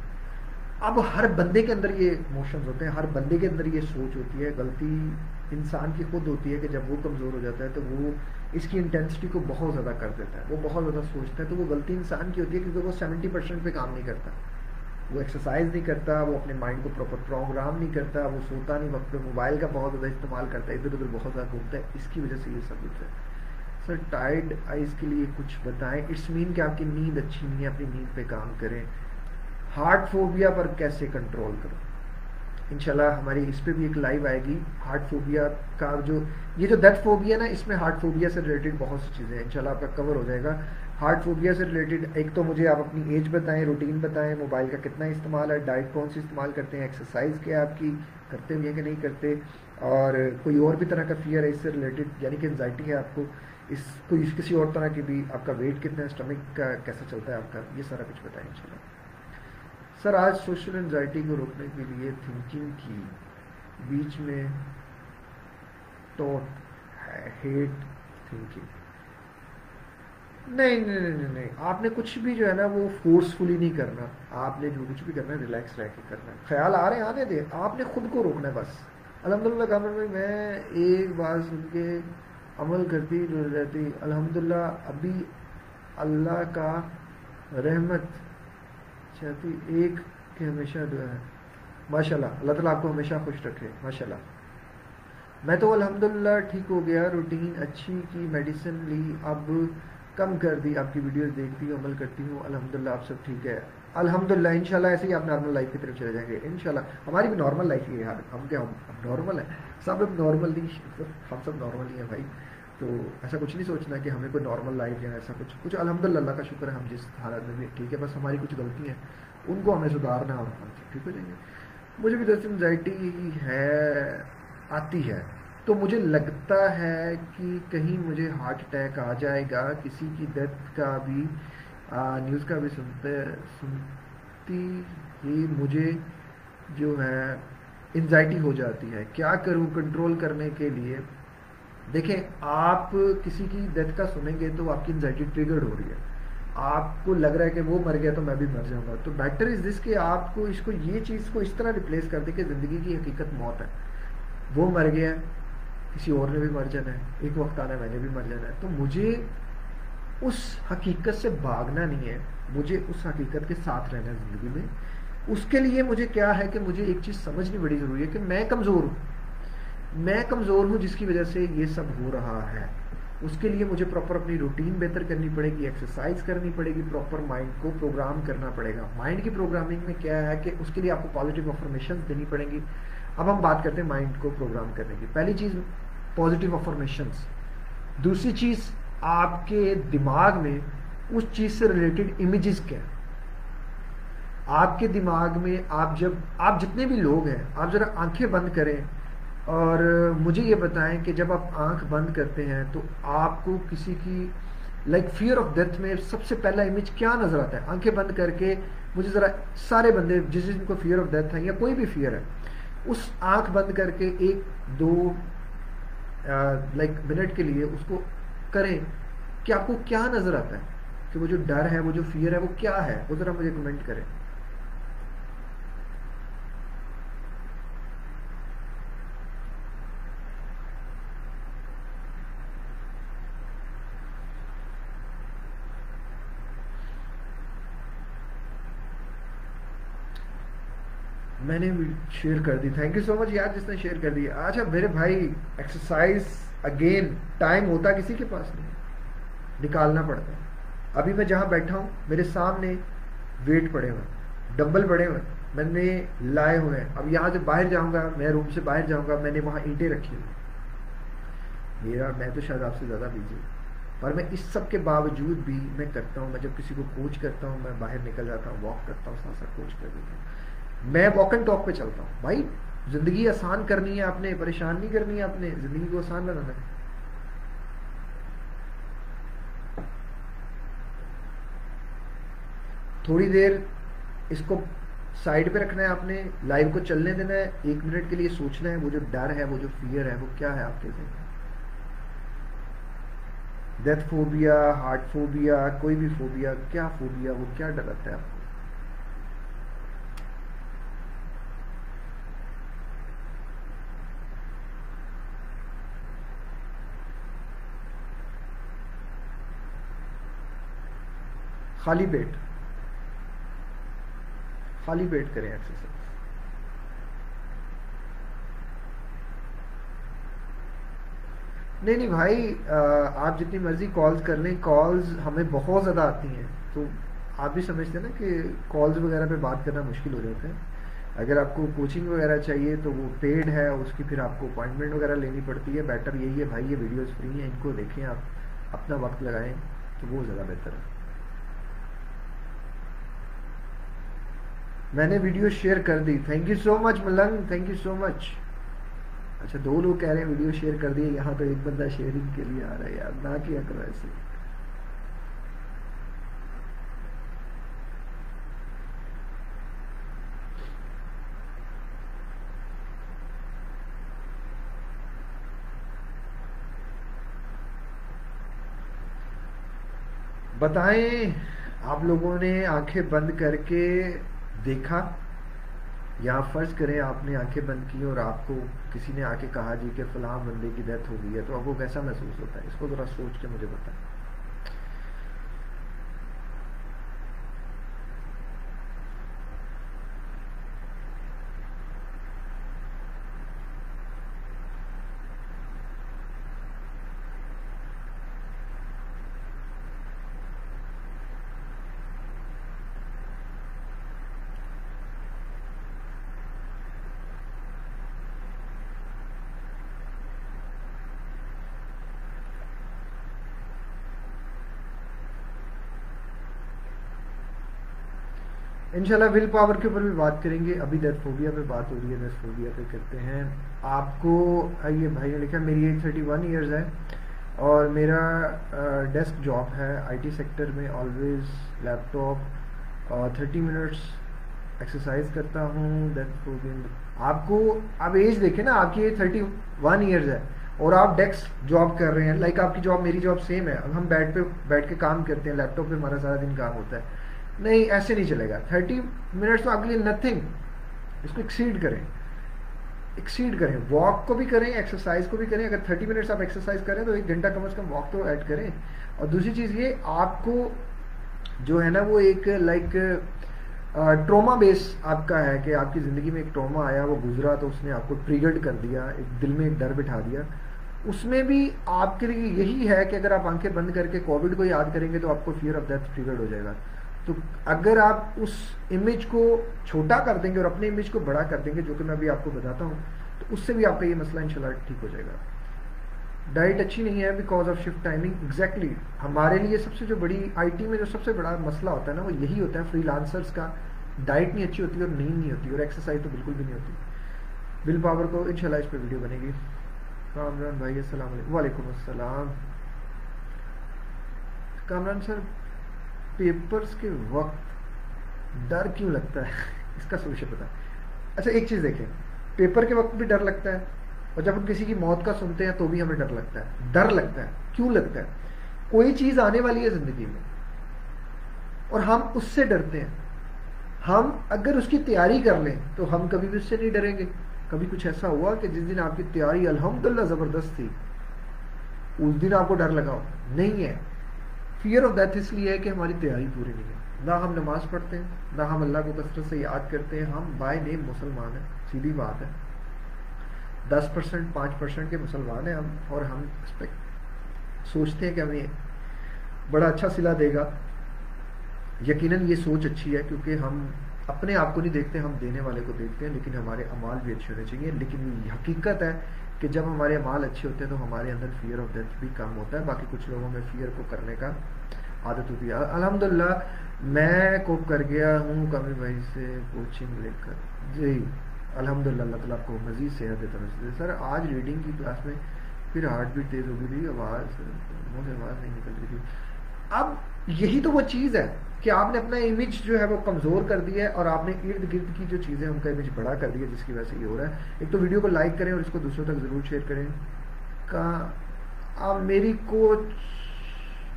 اب ہر بندے کے اندر یہ موشنز ہوتے ہیں، ہر بندے کے اندر یہ سوچ ہوتی ہے، غلطی انسان کی خود ہوتی ہے کہ جب وہ کمزور ہو جاتا ہے تو وہ اس کی انٹینسٹی کو بہت زیادہ کر دیتا ہے، وہ بہت زیادہ سوچتا ہے تو وہ غلطی انسان کی ہوتی ہے کیونکہ وہ سیونٹی پرسینٹ پہ کام نہیں کرتا۔ وہ ایکسرسائز نہیں کرتا، وہ اپنے مائنڈ کو پراپر پروگرام نہیں کرتا، وہ سوتا نہیں، وقت پہ موبائل کا بہت زیادہ استعمال کرتا ہے، ادھر ادھر بہت زیادہ گھومتا ہے۔ اس کی وجہ سے یہ سب ہوتا ہے۔ سر ٹائڈ آئیز کے لیے کچھ بتائیں۔ اٹس مین کہ آپ کی نیند اچھی نہیں ہے، اپنی نیند پہ کام کریں۔ ہارٹ فوبیا پر کیسے کنٹرول کرو؟ انشاءاللہ ہماری اس پہ بھی ایک لائیو آئے گی. ہارٹ فوبیا کا جو یہ جو ڈیتھ فوبیا نا، اس میں ہارٹ فوبیا سے ریلیٹڈ بہت سی چیزیں ہیں. انشاءاللہ آپ کا کور ہو جائے گا. ہارٹ فوبیا سے ریلیٹڈ ایک تو مجھے آپ اپنی ایج بتائیں روٹین بتائیں موبائل کا کتنا استعمال ہے ڈائٹ کون سی استعمال کرتے ہیں ایکسرسائز کیا آپ کی، کرتے بھی ہیں کہ نہیں کرتے؟ اور کوئی اور بھی طرح کا فیئر ہے اس سے ریلیٹڈ یعنی کہ انزائٹی ہے آپ کو؟ اس کوئی کسی اور طرح کی بھی آپ کا ویٹ کتنا ہے اسٹمک کا کیسا چلتا ہے آپ کا؟ یہ سارا کچھ بتائیں ان سر، آج سوشل انزائٹی کو روکنے کے لیے تھنکنگ کی بیچ میں ٹوٹ ہیٹ تھنکنگ نہیں نہیں نہیں نہیں آپ نے کچھ بھی جو ہے نا وہ فورسفلی نہیں کرنا۔ آپ نے جو کچھ بھی کرنا ہے ریلیکس رہ کے کرنا ہے۔ خیال آ رہے ہیں، آنے دیں۔ آپ نے خود کو روکنا ہے بس۔ الحمد للہ کامر میں میں ایک بار سن کے عمل کرتی جو رہتی۔ الحمد للہ ابھی اللہ کا رحمت چاہتی ایک کہ ہمیشہ جو ہے۔ ماشاء اللہ اللہ تعالیٰ آپ کو ہمیشہ خوش رکھے ماشاء اللہ میں تو الحمد للہ ٹھیک ہو گیا، روٹین اچھی کی، میڈیسن لی، اب کم کر دی، آپ کی ویڈیوز دیکھتی ہوں، عمل کرتی ہوں الحمد للہ آپ سب ٹھیک ہے۔ الحمد للہ ان شاء اللہ ایسے ہی آپ نارمل لائف کی طرف چلے جائیں گے۔ ان شاء اللہ ہماری بھی نارمل لائف ہی ہے یار۔ ہم کیا ہم نارمل ہیں؟ سب اب نارمل نہیں ہم سب نارمل ہی ہیں بھائی۔ تو ایسا کچھ نہیں سوچنا کہ ہمیں کوئی نارمل لائف یا ایسا کچھ۔ کچھ الحمد للہ کا شکر ہے، ہم جس حالت میں بھی ٹھیک ہے بس ہماری کچھ غلطی ہیں، ان کو ہمیں سدھارنا اور ہم ٹھیک ہو جائیں گے۔ مجھے بھی دراصل انزائٹی ہے، آتی ہے۔ تو مجھے لگتا ہے کہ کہیں مجھے ہارٹ اٹیک آ جائے گا، کسی کی ڈیتھ کا بھی نیوز کا بھی سنتے، سنتی ہی مجھے جو ہے انزائٹی ہو جاتی ہے۔ کیا کروں کنٹرول کرنے کے لیے؟ دیکھیں، آپ کسی کی ڈیتھ کا سنیں گے تو آپ کی انزائٹی ٹریگرڈ ہو رہی ہے۔ آپ کو لگ رہا ہے کہ وہ مر گیا تو میں بھی مر جاؤں گا۔ تو بیٹر از دس کہ آپ کو اس کو یہ چیز کو اس طرح ریپلیس کر دیں کہ زندگی کی حقیقت موت ہے۔ وہ مر گیا، کسی اور نے بھی مر جانا ہے، ایک وقت آنا ہے، میں نے بھی مر جانا ہے۔ تو مجھے اس حقیقت سے بھاگنا نہیں ہے، مجھے اس حقیقت کے ساتھ رہنا ہے زندگی میں۔ اس کے لیے مجھے کیا ہے کہ مجھے ایک چیز سمجھنی بڑی ضروری ہے کہ میں کمزور ہوں۔ میں کمزور ہوں جس کی وجہ سے یہ سب ہو رہا ہے۔ اس کے لیے مجھے پراپر اپنی روٹین بہتر کرنی پڑے گی ایکسرسائز کرنی پڑے گی پراپر مائنڈ کو پروگرام کرنا پڑے گا۔ مائنڈ کی پروگرامنگ میں کیا ہے کہ اس کے لیے آپ کو پازیٹیو انفارمیشن دینی پڑیں گی۔ اب ہم بات کرتے ہیں مائنڈ کو پروگرام کرنے کی۔ پہلی چیز پازیٹیو افارمیشنس دوسری چیز، آپ کے دماغ میں اس چیز سے ریلیٹڈ امیجز کیا آپ کے دماغ میں آپ جب، آپ جتنے بھی لوگ ہیں، آپ ذرا آنکھیں بند کریں۔ اور مجھے یہ بتائیں کہ جب آپ آنکھ بند کرتے ہیں تو آپ کو کسی کی لائک فیئر آف ڈیتھ میں سب سے پہلا امیج کیا نظر آتا ہے؟ آنکھیں بند کر کے مجھے ذرا سارے بندے جس جن کو فیئر آف ڈیتھ ہے یا کوئی بھی فیئر ہے، اس آنکھ بند کر کے ایک، دو لائک منٹ کے لیے اس کو کریں کہ آپ کو کیا نظر آتا ہے؟ کہ وہ جو ڈر ہے، وہ جو فیئر ہے، وہ کیا ہے؟ وہ ذرا مجھے کمنٹ کریں۔ میں نے شیئر کر دی۔ تھینک یو سو مچ یار جس نے شیئر کر دی۔ اچھا میرے بھائی ایکسرسائز اگین ٹائم ہوتا کسی کے پاس نہیں۔ نکالنا پڑتا۔ ہے ابھی میں جہاں بیٹھا ہوں، میرے سامنے ویٹ پڑے ہوئے ڈمبل پڑے ہوئے۔ میں نے لائے ہوئے۔ ہیں اب یہاں سے باہر جاؤں گا، میں روم سے باہر جاؤں گا، میں نے وہاں اینٹیں رکھی ہوئی۔ میرا، میں تو شاید آپ سے زیادہ بیزی ہوں۔ پر میں اس سب کے باوجود بھی میں کرتا ہوں، میں جب کسی کو کوچ کرتا ہوں، میں باہر نکل جاتا ہوں واک کرتا ہوں، ساتھ ساتھ کوچ کر دیتا ہوں۔ میں واک اینڈ ٹاک پہ چلتا ہوں۔ بھائی، زندگی آسان کرنی ہے آپ نے، پریشان نہیں کرنی ہے آپ نے، زندگی کو آسان بنانا ہے۔ تھوڑی دیر اس کو سائڈ پہ رکھنا ہے آپ نے لائیو کو چلنے دینا ہے۔ ایک منٹ کے لیے سوچنا ہے، وہ جو ڈر ہے، وہ جو فیئر ہے، وہ کیا ہے آپ کے ذہن ڈیتھ فوبیا ہارٹ فوبیا کوئی بھی فوبیا کیا فوبیا وہ کیا ڈراتا ہے آپ کو خالی پیٹ خالی پیٹ کریں ایکسرسائز۔ نہیں نہیں بھائی آپ جتنی مرضی کالز کر لیں کالز ہمیں بہت زیادہ آتی ہیں۔ تو آپ بھی سمجھتے ہیں نا کہ کالز وغیرہ پہ بات کرنا مشکل ہو جاتا ہے۔ اگر آپ کو کوچنگ وغیرہ چاہیے تو وہ پیڈ ہے، اس کی پھر آپ کو اپوائنٹمنٹ وغیرہ لینی پڑتی ہے۔ بیٹر یہی ہے، بھائی، یہ ویڈیوز فری ہیں، ان کو دیکھیں آپ، اپنا وقت لگائیں تو وہ زیادہ بہتر ہے۔ میں نے ویڈیو شیئر کر دی. تھینک یو سو مچ ملنگ تھینک یو سو مچ اچھا دو لوگ کہہ رہے ہیں ویڈیو شیئر کر دیے. یہاں تو ایک بندہ شیئرنگ کے لیے آ رہا ہے یار. نہ کیا کرو ایسے. بتائیں، آپ لوگوں نے آنکھیں بند کر کے دیکھا یا فرض کریں آپ نے آنکھیں بند کی اور آپ کو کسی نے آ کے کہا جی کہ فلاں بندے کی ڈیتھ ہو گئی ہے، تو آپ کو کیسا محسوس ہوتا ہے؟ اس کو ذرا سوچ کے مجھے بتائیں۔ انشاءاللہ ول پاور کے اوپر بھی بات کریں گے۔ ابھی ڈیتھ فوبیا پہ بات ہو رہی ہے۔ ڈیتھ فوبیا پہ کرتے ہیں۔ آپ کو یہ بھائی نے لکھا، میری ایج تھرٹی ون ایئرز ہے اور میرا ڈیسک جاب ہے۔ آئی ٹی سیکٹر میں آلویز لیپ ٹاپ اور تھرٹی منٹس ایکسرسائز کرتا ہوں۔ ڈیتھ فوبیا آپ کو، آپ ایج دیکھیں نا، آپ کی ایج تھرٹی ون ایئرز ہے اور آپ ڈیسک جاب کر رہے ہیں۔ لائک آپ کی جاب میری جاب سیم ہے۔ اب ہم بیڈ پہ، بیٹھ کے کام کرتے ہیں۔ لیپ ٹاپ پہ ہمارا سارا دن کام ہوتا ہے۔ نہیں، ایسے نہیں چلے گا۔ تھرٹی منٹس تو آپ کے لیے نتھنگ اس کو ایکسیڈ کریں۔ ایکسیڈ کریں۔ واک کو بھی کریں ایکسرسائز کو بھی کریں۔ اگر تھرٹی منٹس آپ ایکسرسائز کریں تو ایک گھنٹہ کم از کم واک تو ایڈ کریں۔ اور دوسری چیز یہ، آپ کو جو ہے نا وہ ایک لائک ٹروما بیس آپ کا ہے کہ آپ کی زندگی میں ایک ٹروما آیا، وہ گزرا تو اس نے آپ کو ٹریگرڈ کر دیا، ایک دل میں ایک ڈر بٹھا دیا۔ اس میں بھی آپ کے لیے یہی ہے کہ اگر آپ آنکھیں بند کر کے کووڈ کو یاد کریں گے تو آپ کو فیئر آف ڈیتھ ٹریگرڈ ہو جائے گا۔ تو اگر آپ اس امیج کو چھوٹا کر دیں گے اور اپنے امیج کو بڑا کر دیں گے جو کہ میں ابھی آپ کو بتاتا ہوں، تو اس سے بھی آپ کا یہ مسئلہ انشاءاللہ ٹھیک ہو جائے گا۔ ڈائٹ اچھی نہیں ہے because of shift timing exactly ہمارے لیے سب سے جو بڑی آئی ٹی میں جو سب سے بڑا مسئلہ ہوتا ہے نا، وہ یہی ہوتا ہے فری لانسرس کا۔ ڈائٹ نہیں اچھی ہوتی اور نیند نہیں ہوتی، اور ایکسرسائز تو بالکل بھی نہیں ہوتی۔ ول پاور کو ان شاء اللہ اس پہ ویڈیو بنے گی کامران بھائی، السلام علیکم۔ وعلیکم السلام۔ کامران سر پیپرز کے وقت ڈر کیوں لگتا ہے؟ اس کا سولوشن پتا اچھا ایک چیز دیکھیں۔ پیپر کے وقت بھی ڈر لگتا ہے اور جب ہم کسی کی موت کا سنتے ہیں تو بھی ہمیں ڈر لگتا ہے۔ ڈر لگتا ہے۔ کیوں لگتا ہے؟ کوئی چیز آنے والی ہے زندگی میں اور ہم اس سے ڈرتے ہیں۔ ہم اگر اس کی تیاری کر لیں تو ہم کبھی بھی اس سے نہیں ڈریں گے۔ کبھی کچھ ایسا ہوا کہ جس دن آپ کی تیاری الحمدللہ زبردست تھی، اس دن آپ کو ڈر لگا نہیں ہے۔ فیئر آف ڈیتھ اس لیے ہے کہ ہماری تیاری پوری نہیں ہے۔ نہ ہم نماز پڑھتے ہیں، نہ ہم اللہ کو کثرت سے یاد کرتے ہیں۔ ہم بائی نیم مسلمان ہیں، سیدھی بات ہے۔ دس پرسینٹ پانچ پرسینٹ کے مسلمان ہیں ہم، اور ہم اس پہ سوچتے ہیں کہ ہمیں بڑا اچھا سلا دے گا۔ یقیناً یہ سوچ اچھی ہے، کیونکہ ہم اپنے آپ کو نہیں دیکھتے، ہم دینے والے کو دیکھتے ہیں، لیکن ہمارے امال بھی اچھے ہونے چاہیے۔ لیکن حقیقت ہے کہ جب ہمارے امال اچھے ہوتے ہیں تو ہمارے اندر فیئر آف ڈیتھ بھی کم ہوتا ہے۔ باقی کچھ لوگوں میں فیئر کو کرنے کا عادت ہوتی ہے۔ الحمد للہ میں کو کر گیا ہوں کمی بھائی سے کوچنگ لے کر۔ جی الحمد للہ اللہ تعالیٰ آپ کو مزید صحت دیتا ہے سر، آج ریڈنگ کی کلاس میں پھر ہارٹ بیٹ تیز ہو گئی تھی، آواز، منہ سے آواز نہیں نکل رہی تھی۔ اب یہی تو وہ چیز ہے کہ آپ نے اپنا امیج جو ہے وہ کمزور کر دیا ہے اور آپ نے ارد گرد کی جو چیزیں ان کا امیج بڑا کر دیا، جس کی وجہ سے یہ ہو رہا ہے۔ ایک تو ویڈیو کو لائک کریں اور اس کو دوسروں تک ضرور شیئر کریں۔ کا آپ میری کوچ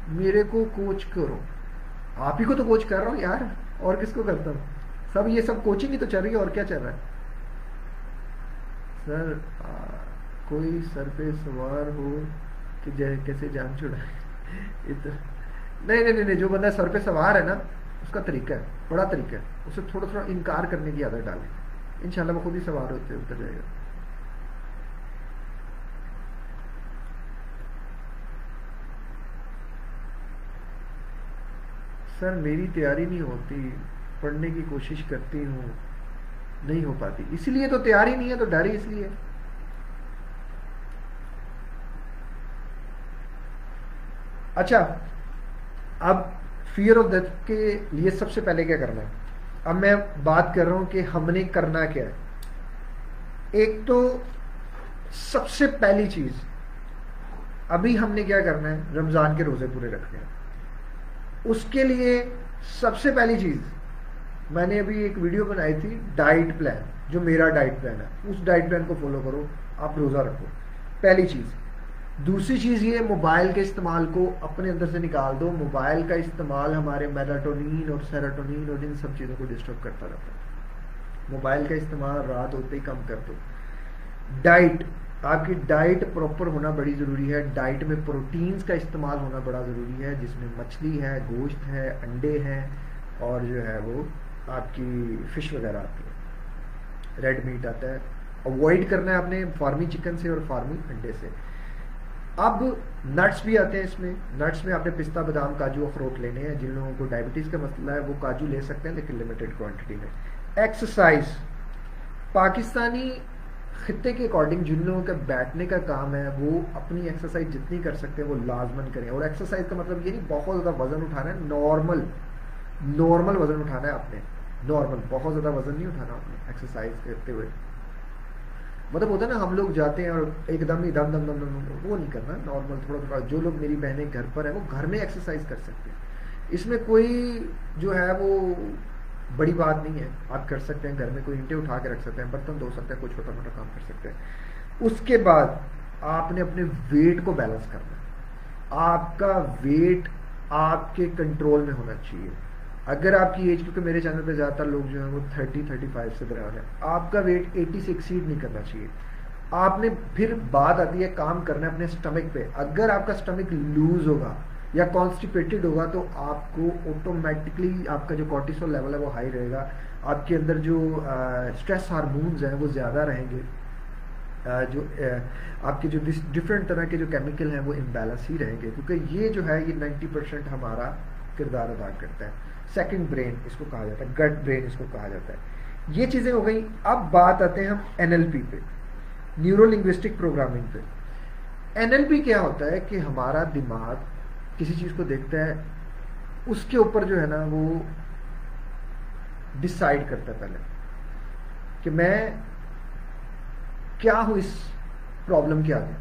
میرے کو کوچ کرو۔ آپ ہی کو تو کوچ کر رہا ہوں یار۔ اور کس کو کرتا ہوں؟ سب یہ سب کوچنگ ہی تو چل رہی ہے، اور کیا چل رہا ہے؟ سر کوئی سر پہ سوار ہو کہ کیسے جان چھڑائے نہیں نہیں نہیں، جو بندہ سر پہ سوار ہے نا، اس کا طریقہ ہے، بڑا طریقہ ہے۔ اسے تھوڑا تھوڑا انکار کرنے کی عادت ڈالیں۔ ان شاء اللہ وہ خود ہی سوار ہوتے اتر جائے گا۔ سر میری تیاری نہیں ہوتی، پڑھنے کی کوشش کرتی ہوں، نہیں ہو پاتی۔ اسی لیے تو تیاری نہیں ہے، تو ڈر ہی اس لیے۔ اچھا اب فیئر آف ڈیتھ کے لیے سب سے پہلے کیا کرنا ہے؟ اب میں بات کر رہا ہوں کہ ہم نے کرنا کیا ہے۔ ایک تو سب سے پہلی چیز، ابھی ہم نے کیا کرنا ہے؟ رمضان کے روزے پورے رکھنے ہیں۔ اس کے لیے سب سے پہلی چیز، میں نے ابھی ایک ویڈیو بنائی تھی، ڈائٹ پلان، جو میرا ڈائٹ پلان ہے۔ اس ڈائٹ پلان کو فالو کرو، آپ روزہ رکھو۔ پہلی چیز۔ دوسری چیز یہ موبائل کے استعمال کو اپنے اندر سے نکال دو۔ موبائل کا استعمال ہمارے میلاٹونین اور سیراٹونین اور ان سب چیزوں کو ڈسٹرب کرتا رہتا ہے۔ موبائل کا استعمال رات ہوتے ہی کم کر دو۔ ڈائٹ۔ آپ کی ڈائٹ پراپر ہونا بڑی ضروری ہے۔ ڈائٹ میں پروٹینز کا استعمال ہونا بڑا ضروری ہے، جس میں مچھلی ہے، گوشت ہے، انڈے ہیں اور جو ہے وہ آپ کی فش وغیرہ آتی ہے۔ ریڈ میٹ آتا ہے۔ اوائڈ کرنا ہے آپ نے فارمی چکن سے اور فارمی انڈے سے۔ اب نٹس بھی آتے ہیں اس میں۔ نٹس میں آپ نے پستہ، بادام، کاجو اخروٹ لینے ہیں۔ جن لوگوں کو ڈائبٹیز کا مسئلہ ہے، وہ کاجو لے سکتے ہیں، لیکن لمیٹڈ کوانٹٹی میں۔ ایکسرسائز پاکستانی خطے کے اکارڈنگ جن لوگوں کا بیٹھنے کا کام ہے، وہ اپنی ایکسرسائز جتنی کر سکتے ہیں، وہ لازمن کریں۔ اور ایکسرسائز کا مطلب یہ نہیں، بہت زیادہ وزن اٹھانا ہے نارمل نارمل وزن اٹھانا ہے آپ نے نارمل بہت زیادہ وزن نہیں اٹھانا آپ نے ایکسرسائز کرتے ہوئے۔ مطلب ہوتا ہے نا، ہم لوگ جاتے ہیں اور ایک دم ہی دم دم دم دم وہ نہیں کرنا نارمل تھوڑا تھوڑا۔ جو لوگ میری بہنیں گھر پر ہیں، وہ گھر میں ایکسرسائز کر سکتے ہیں۔ اس میں کوئی جو ہے، وہ بڑی بات نہیں ہے۔ آپ کر سکتے ہیں، گھر میں کوئی اینٹیں اٹھا کے رکھ سکتے ہیں، برتن دھو سکتے ہیں، کوئی چھوٹا موٹا کام کر سکتے ہیں۔ اس کے بعد آپ نے اپنے ویٹ کو بیلنس کرنا ہے۔ آپ کا ویٹ آپ کے کنٹرول میں ہونا چاہیے۔ اگر آپ کی ایج، کیونکہ میرے چینل پہ زیادہ تر لوگ جو ہیں، وہ تھرٹی تھرٹی فائیو سے درمیان ہے آپ کا ویٹ ایٹی سے ایکسیڈ نہیں کرنا چاہیے۔ آپ نے پھر بات آتی ہے کام کرنا ہے اپنے اسٹمک پہ۔ اگر آپ کا اسٹمک لوز ہوگا یا کانسٹیپیٹڈ ہوگا تو آپ کو آٹومیٹکلی آپ کا جو کارٹیسول لیول ہے وہ ہائی رہے گا۔ آپ کے اندر جو اسٹریس ہارمونز ہیں وہ زیادہ رہیں گے۔ جو آپ کے جو ڈفرینٹ طرح کے جو کیمیکل ہیں وہ امبیلنس ہی رہیں گے۔ کیونکہ یہ جو ہے یہ نائنٹی پرسینٹ ہمارا کردار ادا کرتا ہے۔ سیکنڈ برین اس کو کہا جاتا ہے۔ گٹ برین اس کو کہا جاتا ہے۔ یہ چیزیں ہو گئی اب بات آتے ہیں ہم این ایل پی پہ۔ نیورو لنگوسٹک پروگرامنگ پہ۔ این ایل پی کیا ہوتا ہے کہ ہمارا دماغ کسی چیز کو دیکھتا ہے، اس کے اوپر جو ہے نا وہ ڈسائڈ کرتا ہے پہلے کہ میں کیا ہوں اس پرابلم کے آگے۔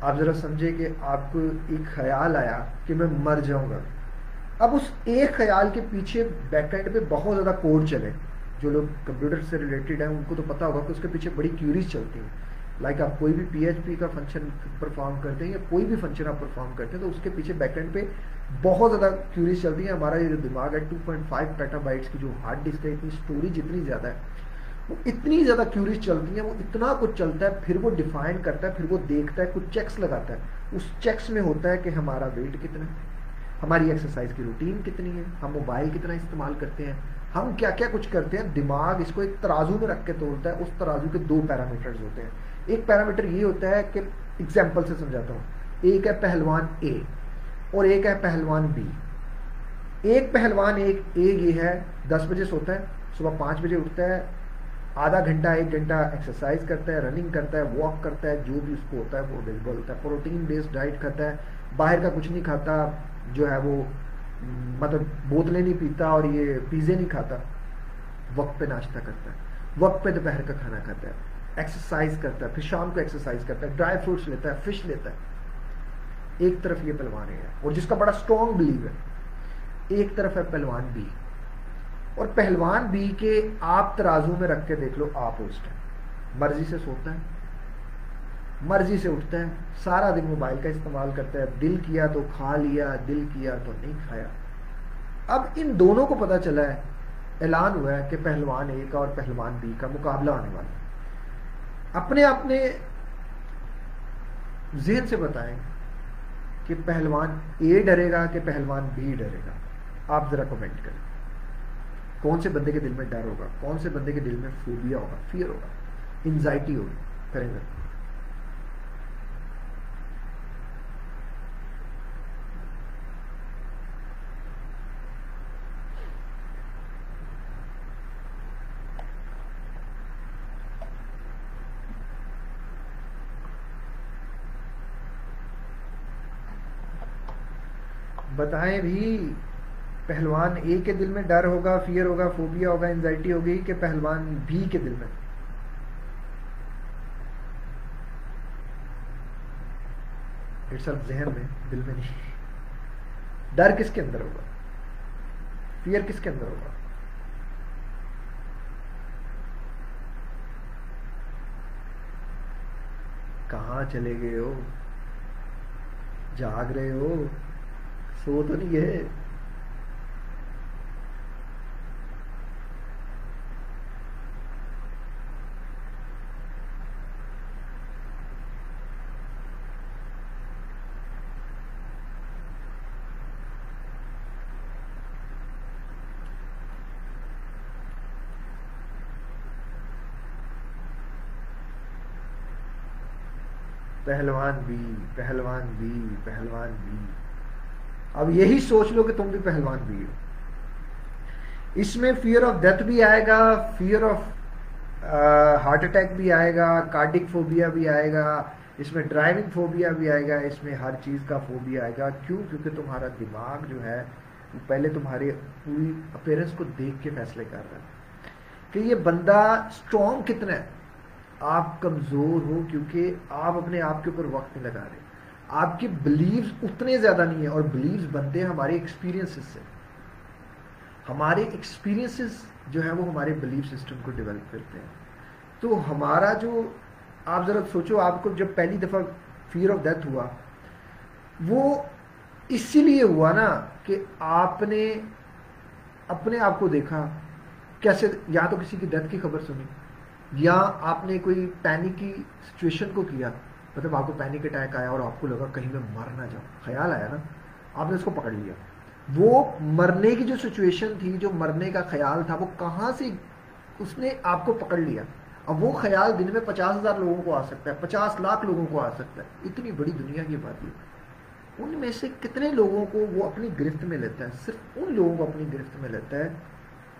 آپ ذرا سمجھے کہ آپ کو ایک خیال آیا کہ میں مر جاؤں گا۔ اب اس ایک خیال کے پیچھے بیک اینڈ پہ بہت زیادہ کوڈ چلے۔ جو لوگ کمپیوٹر سے ریلیٹڈ ہیں، ان کو تو پتا ہوگا کہ اس کے پیچھے بڑی کیوریز چلتی ہیں۔ لائک آپ کوئی بھی پی ایچ پی کا فنکشن پرفارم کرتے ہیں یا کوئی بھی فنکشن آپ پرفارم کرتے ہیں، تو اس کے پیچھے بیک اینڈ پہ بہت زیادہ کیوریز چلتی ہے ہمارا یہ جو دماغ ہے two point five petabytes کی جو ہارڈ ڈسک ہے، اتنی اسٹوریج اتنی زیادہ ہے، وہ اتنی زیادہ کیوریز چلتی ہیں، وہ اتنا کچھ چلتا ہے، پھر وہ ڈیفائن کرتا ہے، پھر وہ دیکھتا ہے، کچھ چیکس لگاتا ہے۔ اس چیکس میں ہوتا ہے کہ ہمارا ویٹ کتنا ہے، ہماری ایکسرسائز کی روٹین کتنی ہے، ہم موبائل کتنا استعمال کرتے ہیں، ہم کیا کیا کچھ کرتے ہیں۔ دماغ اس کو ایک ترازو میں رکھ کے توڑتا ہے، اس ترازو کے دو پیرامیٹرز ہوتے ہیں۔ ایک پیرامیٹر یہ ہوتا ہے کہ اگزامپل سے سمجھاتا ہوں۔ ایک ہے پہلوان اے اور ایک ہے پہلوان بی ایک پہلوان ایک اے یہ ہے، دس بجے سوتا ہے، صبح پانچ بجے اٹھتا ہے، آدھا گھنٹہ، ایک گھنٹہ ایکسرسائز کرتا ہے رننگ کرتا ہے واک کرتا ہے، جو بھی اس کو ہوتا ہے، وہ اویلیبل ہوتا ہے۔ پروٹین بیسڈ ڈائٹ کھاتا ہے، باہر کا کچھ نہیں کھاتا، جو ہے وہ مطلب بوتلیں نہیں پیتا اور یہ پیزے نہیں کھاتا۔ وقت پہ ناشتہ کرتا ہے۔ وقت پہ دوپہر کا کھانا کھاتا ہے۔ ایکسرسائز کرتا ہے پھر شام کو ایکسرسائز کرتا ہے ڈرائی فروٹس لیتا ہے فش لیتا ہے۔ ایک طرف یہ پہلوان ہے اور جس کا بڑا اسٹرانگ بلیو ہے، ایک طرف ہے پہلوان بی اور پہلوان بی کے آپ ترازو میں رکھ کے دیکھ لو، آپ اس ٹائم مرضی سے سوتا ہے، مرضی سے اٹھتا ہے، سارا دن موبائل کا استعمال کرتا ہے۔ دل کیا تو کھا لیا، دل کیا تو نہیں کھایا۔ اب ان دونوں کو پتا چلا ہے، اعلان ہوا ہے کہ پہلوان اے کا اور پہلوان بی کا مقابلہ آنے والا اپنے اپنے ذہن سے بتائیں کہ پہلوان اے ڈرے گا کہ پہلوان بی ڈرے گا۔ آپ ذرا کمنٹ کریں۔ کون سے بندے کے دل میں ڈر ہوگا؟ کون سے بندے کے دل میں فوبیا ہوگا؟ فیئر ہوگا۔ انزائٹی ہوگی۔ کریں گے بتائیں بھی پہلوان اے کے دل میں ڈر ہوگا فیئر ہوگا فوبیا ہوگا انزائٹی ہوگی کہ پہلوان بی کے دل میں۔ ذہن میں، دل میں نہیں۔ ڈر کس کے اندر ہوگا؟ فیئر کس کے اندر ہوگا؟ کہاں چلے گئے ہو؟ جاگ رہے ہو؟ سو تو نہیں ہے۔ پہلوان بی پہلوان بی پہلوان بی اب یہی سوچ لو کہ تم بھی پہلوان بھی ہو۔ اس میں فیئر آف ڈیتھ بھی آئے گا فیئر آف ہارٹ اٹیک بھی آئے گا کارڈک فوبیا بھی آئے گا، اس میں ڈرائیونگ فوبیا بھی آئے گا، اس میں ہر چیز کا فوبیا آئے گا۔ کیوں؟ کیونکہ تمہارا دماغ جو ہے، وہ پہلے تمہارے پوری اپیرنس کو دیکھ کے فیصلے کر رہا ہے کہ یہ بندہ اسٹرانگ کتنا ہے؟ آپ کمزور ہو کیونکہ آپ اپنے آپ کے اوپر وقت نہیں لگا رہے۔ آپ کے بلیوز اتنے زیادہ نہیں ہیں اور بلیوز بنتے ہیں ہمارے ایکسپیرینس سے۔ ہمارے ایکسپیرینسز جو ہیں وہ ہمارے بلیو سسٹم کو ڈیولپ کرتے ہیں۔ تو ہمارا جو آپ ذرا سوچو، آپ کو جب پہلی دفعہ فیئر آف ڈیتھ ہوا، وہ اسی لیے ہوا نا کہ آپ نے اپنے آپ کو دیکھا، کیسے یا تو کسی کی ڈیتھ کی خبر سنی، یا آپ نے کوئی پینک کی سچویشن کو کیا۔ مطلب آپ کو پینک اٹیک آیا اور آپ کو لگا کہیں میں مر نہ جاؤں، خیال آیا نا؟ آپ نے اس کو پکڑ لیا۔ وہ مرنے کی جو سچویشن تھی، جو مرنے کا خیال تھا، وہ کہاں سے اس نے آپ کو پکڑ لیا؟ اب وہ خیال دن میں پچاس ہزار لوگوں کو آ سکتا ہے، پچاس لاکھ لوگوں کو آ سکتا ہے۔ اتنی بڑی دنیا کی بات ہے۔ ان میں سے کتنے لوگوں کو وہ اپنی گرفت میں لیتا ہے؟ صرف ان لوگوں کو اپنی گرفت میں لیتا ہے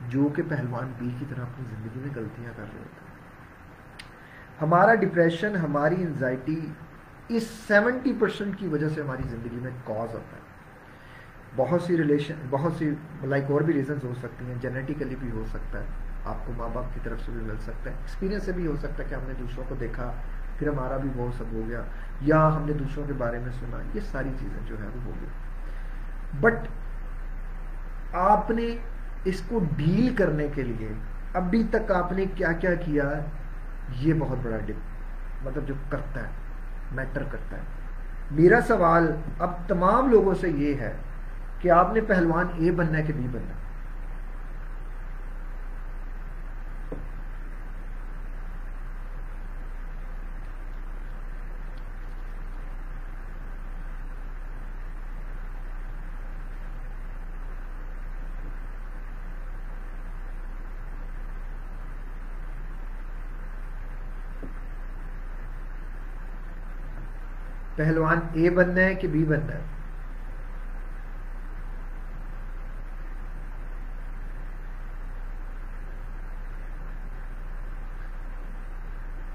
جو کہ پہلوان بی کی طرح اپنی زندگی میں غلطیاں کر رہے ہوتے ہیں۔ ہمارا ڈپریشن ہماری انزائٹی اس سیونٹی پرسینٹ کی وجہ سے ہماری زندگی میں کاز ہوتا ہے۔ بہت سی ریلیشن بہت سی لائک اور بھی ریزنز ہو سکتی ہیں جینیٹیکلی بھی ہو سکتا ہے۔ آپ کو ماں باپ کی طرف سے بھی مل سکتا ہے۔ ایکسپیرینس سے بھی ہو سکتا ہے کہ ہم نے دوسروں کو دیکھا، پھر ہمارا بھی وہ سب ہو گیا، یا ہم نے دوسروں کے بارے میں سنا۔ یہ ساری چیزیں جو ہے وہ ہو گئی۔ بٹ آپ نے اس کو ڈیل کرنے کے لیے ابھی تک آپ نے کیا کیا کیا؟ یہ بہت بڑا ڈپ مطلب جو کرتا ہے میٹر کرتا ہے۔ میرا سوال اب تمام لوگوں سے یہ ہے کہ آپ نے پہلوان اے بننا ہے کہ بی بننا پہلوان اے بننا ہے کہ بی بننا ہے؟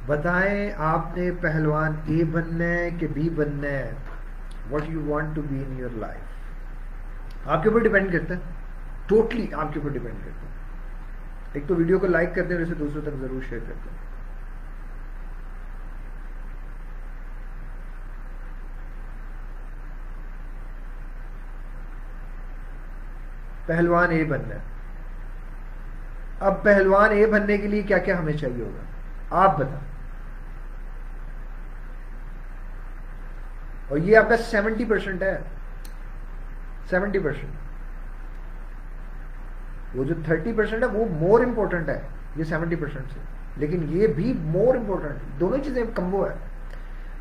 بتائیں آپ نے پہلوان اے بننا ہے کہ بی بننا ہے؟ What you want to be in your life آپ کے اوپر ڈیپینڈ کرتا ہے۔ ٹوٹلی آپ کے اوپر ڈیپینڈ کرتا ہے۔ ایک تو ویڈیو کو لائک کرتے ہیں اور اسے دوسروں تک ضرور شیئر کرتے ہیں۔ پہلوان اے بننا ہے۔ اب پہلوان اے بننے کے لیے کیا کیا ہمیں چاہیے ہوگا؟ آپ بتا اور یہ آپ کا سیونٹی پرسینٹ ہے۔ سیونٹی پرسینٹ وہ جو تھرٹی پرسینٹ ہے وہ مور امپورٹنٹ ہے۔ یہ سیونٹی پرسینٹ سے۔ لیکن یہ بھی مور امپورٹنٹ دونوں چیزیں کمبو ہے۔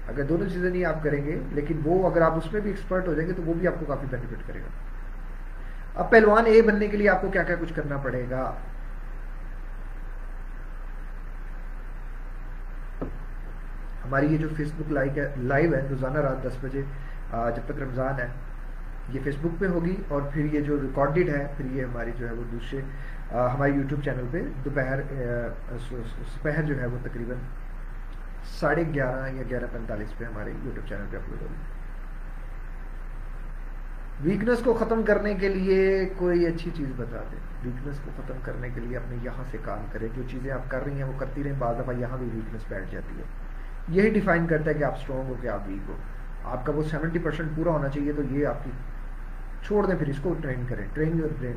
اگر دونوں چیزیں نہیں آپ کریں گے، لیکن وہ اگر آپ اس میں بھی ایکسپرٹ ہو جائیں گے تو وہ بھی آپ کو کافی بینیفٹ کرے گا۔ اب پہلوان اے بننے کے لیے آپ کو کیا کیا کچھ کرنا پڑے گا؟ ہماری یہ جو فیس بک لائیو ہے روزانہ رات دس بجے جب تک رمضان ہے، یہ فیس بک پہ ہوگی اور پھر یہ جو ریکارڈیڈ ہے، پھر یہ ہماری جو ہے وہ دوسرے ہمارے یوٹیوب چینل پہ دوپہر دوپہر جو ہے وہ تقریباً ساڑھے گیارہ یا گیارہ پینتالیس پہ ہمارے یوٹیوب چینل پہ اپلوڈ ہوگی۔ ویکنس کو ختم کرنے کے لیے کوئی اچھی چیز بتا دیں ویکنس کو ختم کرنے کے لیے اپنے یہاں سے کام کریں جو چیزیں آپ کر رہی ہیں وہ کرتی رہیں، بعض دفعہ یہاں بھی ویکنس بیٹھ جاتی ہے۔ یہی ڈیفائن کرتا ہے کہ آپ اسٹرانگ ہو کہ آپ ویک ہو۔ آپ کا وہ سیونٹی پرسینٹ پورا ہونا چاہیے تو یہ آپ کی چھوڑ دیں، پھر اس کو ٹرین کریں۔ ٹرین یور برین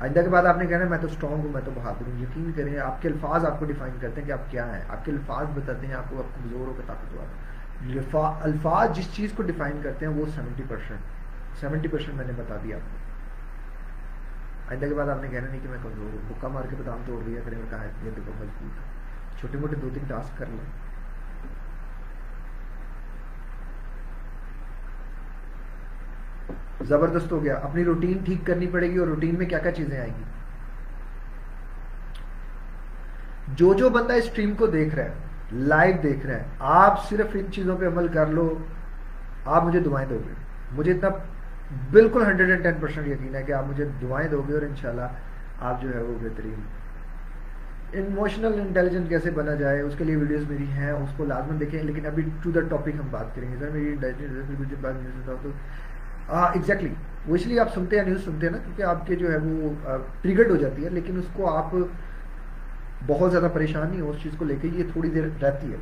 آئندہ کے بعد آپ نے کہنا میں تو اسٹرانگ ہوں، میں تو بہادر ہوں۔ یقین کریں، آپ کے الفاظ آپ کو ڈیفائن کرتے ہیں کہ آپ کیا ہیں۔ آپ کے الفاظ بتاتے ہیں، آپ کو آپ کمزور ہو کے طاقتور الفاظ جس چیز کو ڈیفائن کرتے ہیں وہ سیونٹی پرسینٹ سیونٹی پرسینٹ میں نے بتا دیا۔ آپ کو آئندہ کے بعد آپ نے کہنا نہیں کہ میں کمزور ہوں۔ بکا مار کے بادام توڑ دیا کریں کہا ہے یہ دیکھو مضبوط چھوٹے موٹے دو تین ٹاسک کر لیں۔ زبردست ہو گیا۔ اپنی روٹین ٹھیک کرنی پڑے گی اور روٹین میں کیا کیا چیزیں آئیں گی؟ جو جو بندہ اسٹریم کو دیکھ رہا ہے لائیو دیکھ رہا ہے، آپ صرف ان چیزوں پہ عمل کر لو، آپ مجھے دعائیں دو گے۔ مجھے اتنا بالکل ہنڈریڈ اینڈ ٹین پرسینٹ یقین ہے کہ آپ مجھے دعائیں دو گے اور انشاءاللہ آپ جو ہے وہ بہترین اموشنل انٹیلیجنٹ کیسے بنا جائے، اس کے لیے ویڈیوز میری ہیں، اس کو لازمن دیکھیں، لیکن ابھی ٹو دا ٹاپک ہم بات کریں گے۔ سر میری ایگزیکٹلی وہ اس لیے آپ سنتے ہیں نیوز سنتے ہیں نا، کیونکہ آپ کے جو ہے وہ ٹریگرڈ ہو جاتی ہے، لیکن اس کو آپ بہت زیادہ پریشان نہیں ہو، اس چیز کو لے کے یہ تھوڑی دیر رہتی ہے۔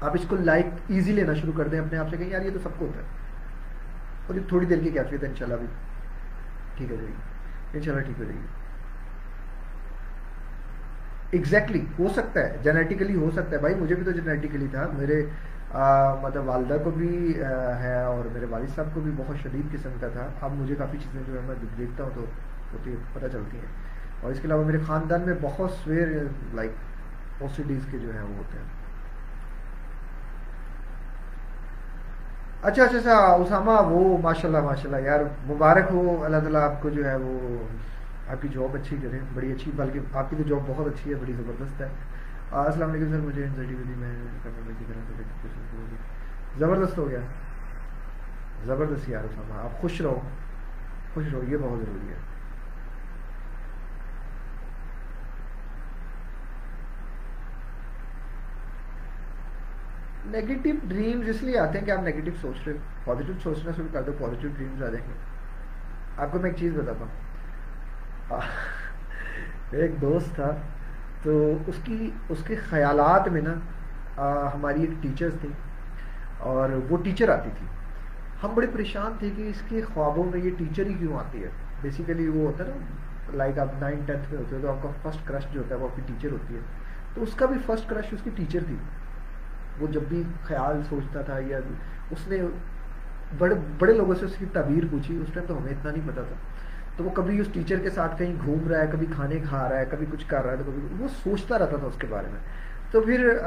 آپ اس کو لائک ایزی لینا شروع کر دیں اپنے آپ سے کہیں یار یہ تو سب کو ہوتا ہے۔ اور یہ تھوڑی دیر کی کیفیت ہے ان شاء اللہ بھی۔ ٹھیک ہے جائے گی۔ ان شاء اللہ ٹھیک ہو جائے گی۔ ایگزیکٹلی ہو سکتا ہے جینیٹیکلی ہو سکتا ہے۔ بھائی، مجھے بھی تو جینیٹیکلی تھا۔ میرے مطلب والدہ کو بھی ہے اور میرے والد صاحب کو بھی بہت شدید قسم کا تھا۔ اب مجھے کافی چیزیں جو ہے میں دیکھتا ہوں تو ہوتی پتہ چلتی ہیں۔ اور اس کے علاوہ میرے خاندان میں بہت سویر لائک او کے جو ہیں وہ ہوتے ہیں۔ اچھا اچھا اچھا اسامہ، وہ ماشاء اللہ ماشاء اللہ یار، مبارک ہو، اللہ تعالیٰ آپ کو جو ہے وہ آپ کی جاب اچھی کریں بڑی اچھی، بلکہ آپ کی تو جاب بہت اچھی ہے، بڑی زبردست ہے۔ السلام علیکم سر، مجھے انزائٹی میں زبردست ہو گیا۔ زبردست یار، اسامہ، آپ خوش رہو۔ خوش رہو، یہ بہت ضروری ہے۔ نیگیٹو ڈریمز اس لیے آتے ہیں کہ آپ نیگیٹو سوچ رہے ہو پازیٹو سوچنا شروع کر دو پازیٹو ڈریمز آ جائیں گے. آپ کو میں ایک چیز بتاتا ہوں. ایک دوست تھا، تو اس کی، اس کے خیالات میں نا ہماری ایک ٹیچرز تھی اور وہ ٹیچر آتی تھی. ہم بڑے پریشان تھے کہ اس کے خوابوں میں یہ ٹیچر ہی کیوں آتی ہے؟ بیسیکلی وہ ہوتا ہے نا لائک آپ نائن ٹینتھ میں ہوتے ہو تو آپ کا فرسٹ کرش جو ہوتا ہے وہ آپ کی ٹیچر ہوتی ہے. تو اس کا بھی فرسٹ کرش اس کی ٹیچر تھی. وہ جب بھی خیال سوچتا تھا یا اس نے بڑے بڑے لوگوں سے اس کی تعبیر پوچھی، اس ٹائم تو ہمیں اتنا نہیں پتا تھا۔ تو وہ کبھی اس ٹیچر کے ساتھ کہیں گھوم رہا ہے، کبھی کھانے کھا رہا ہے، کبھی کچھ کر رہا ہے، تو کبھی وہ سوچتا رہتا تھا اس کے بارے میں۔ تو پھر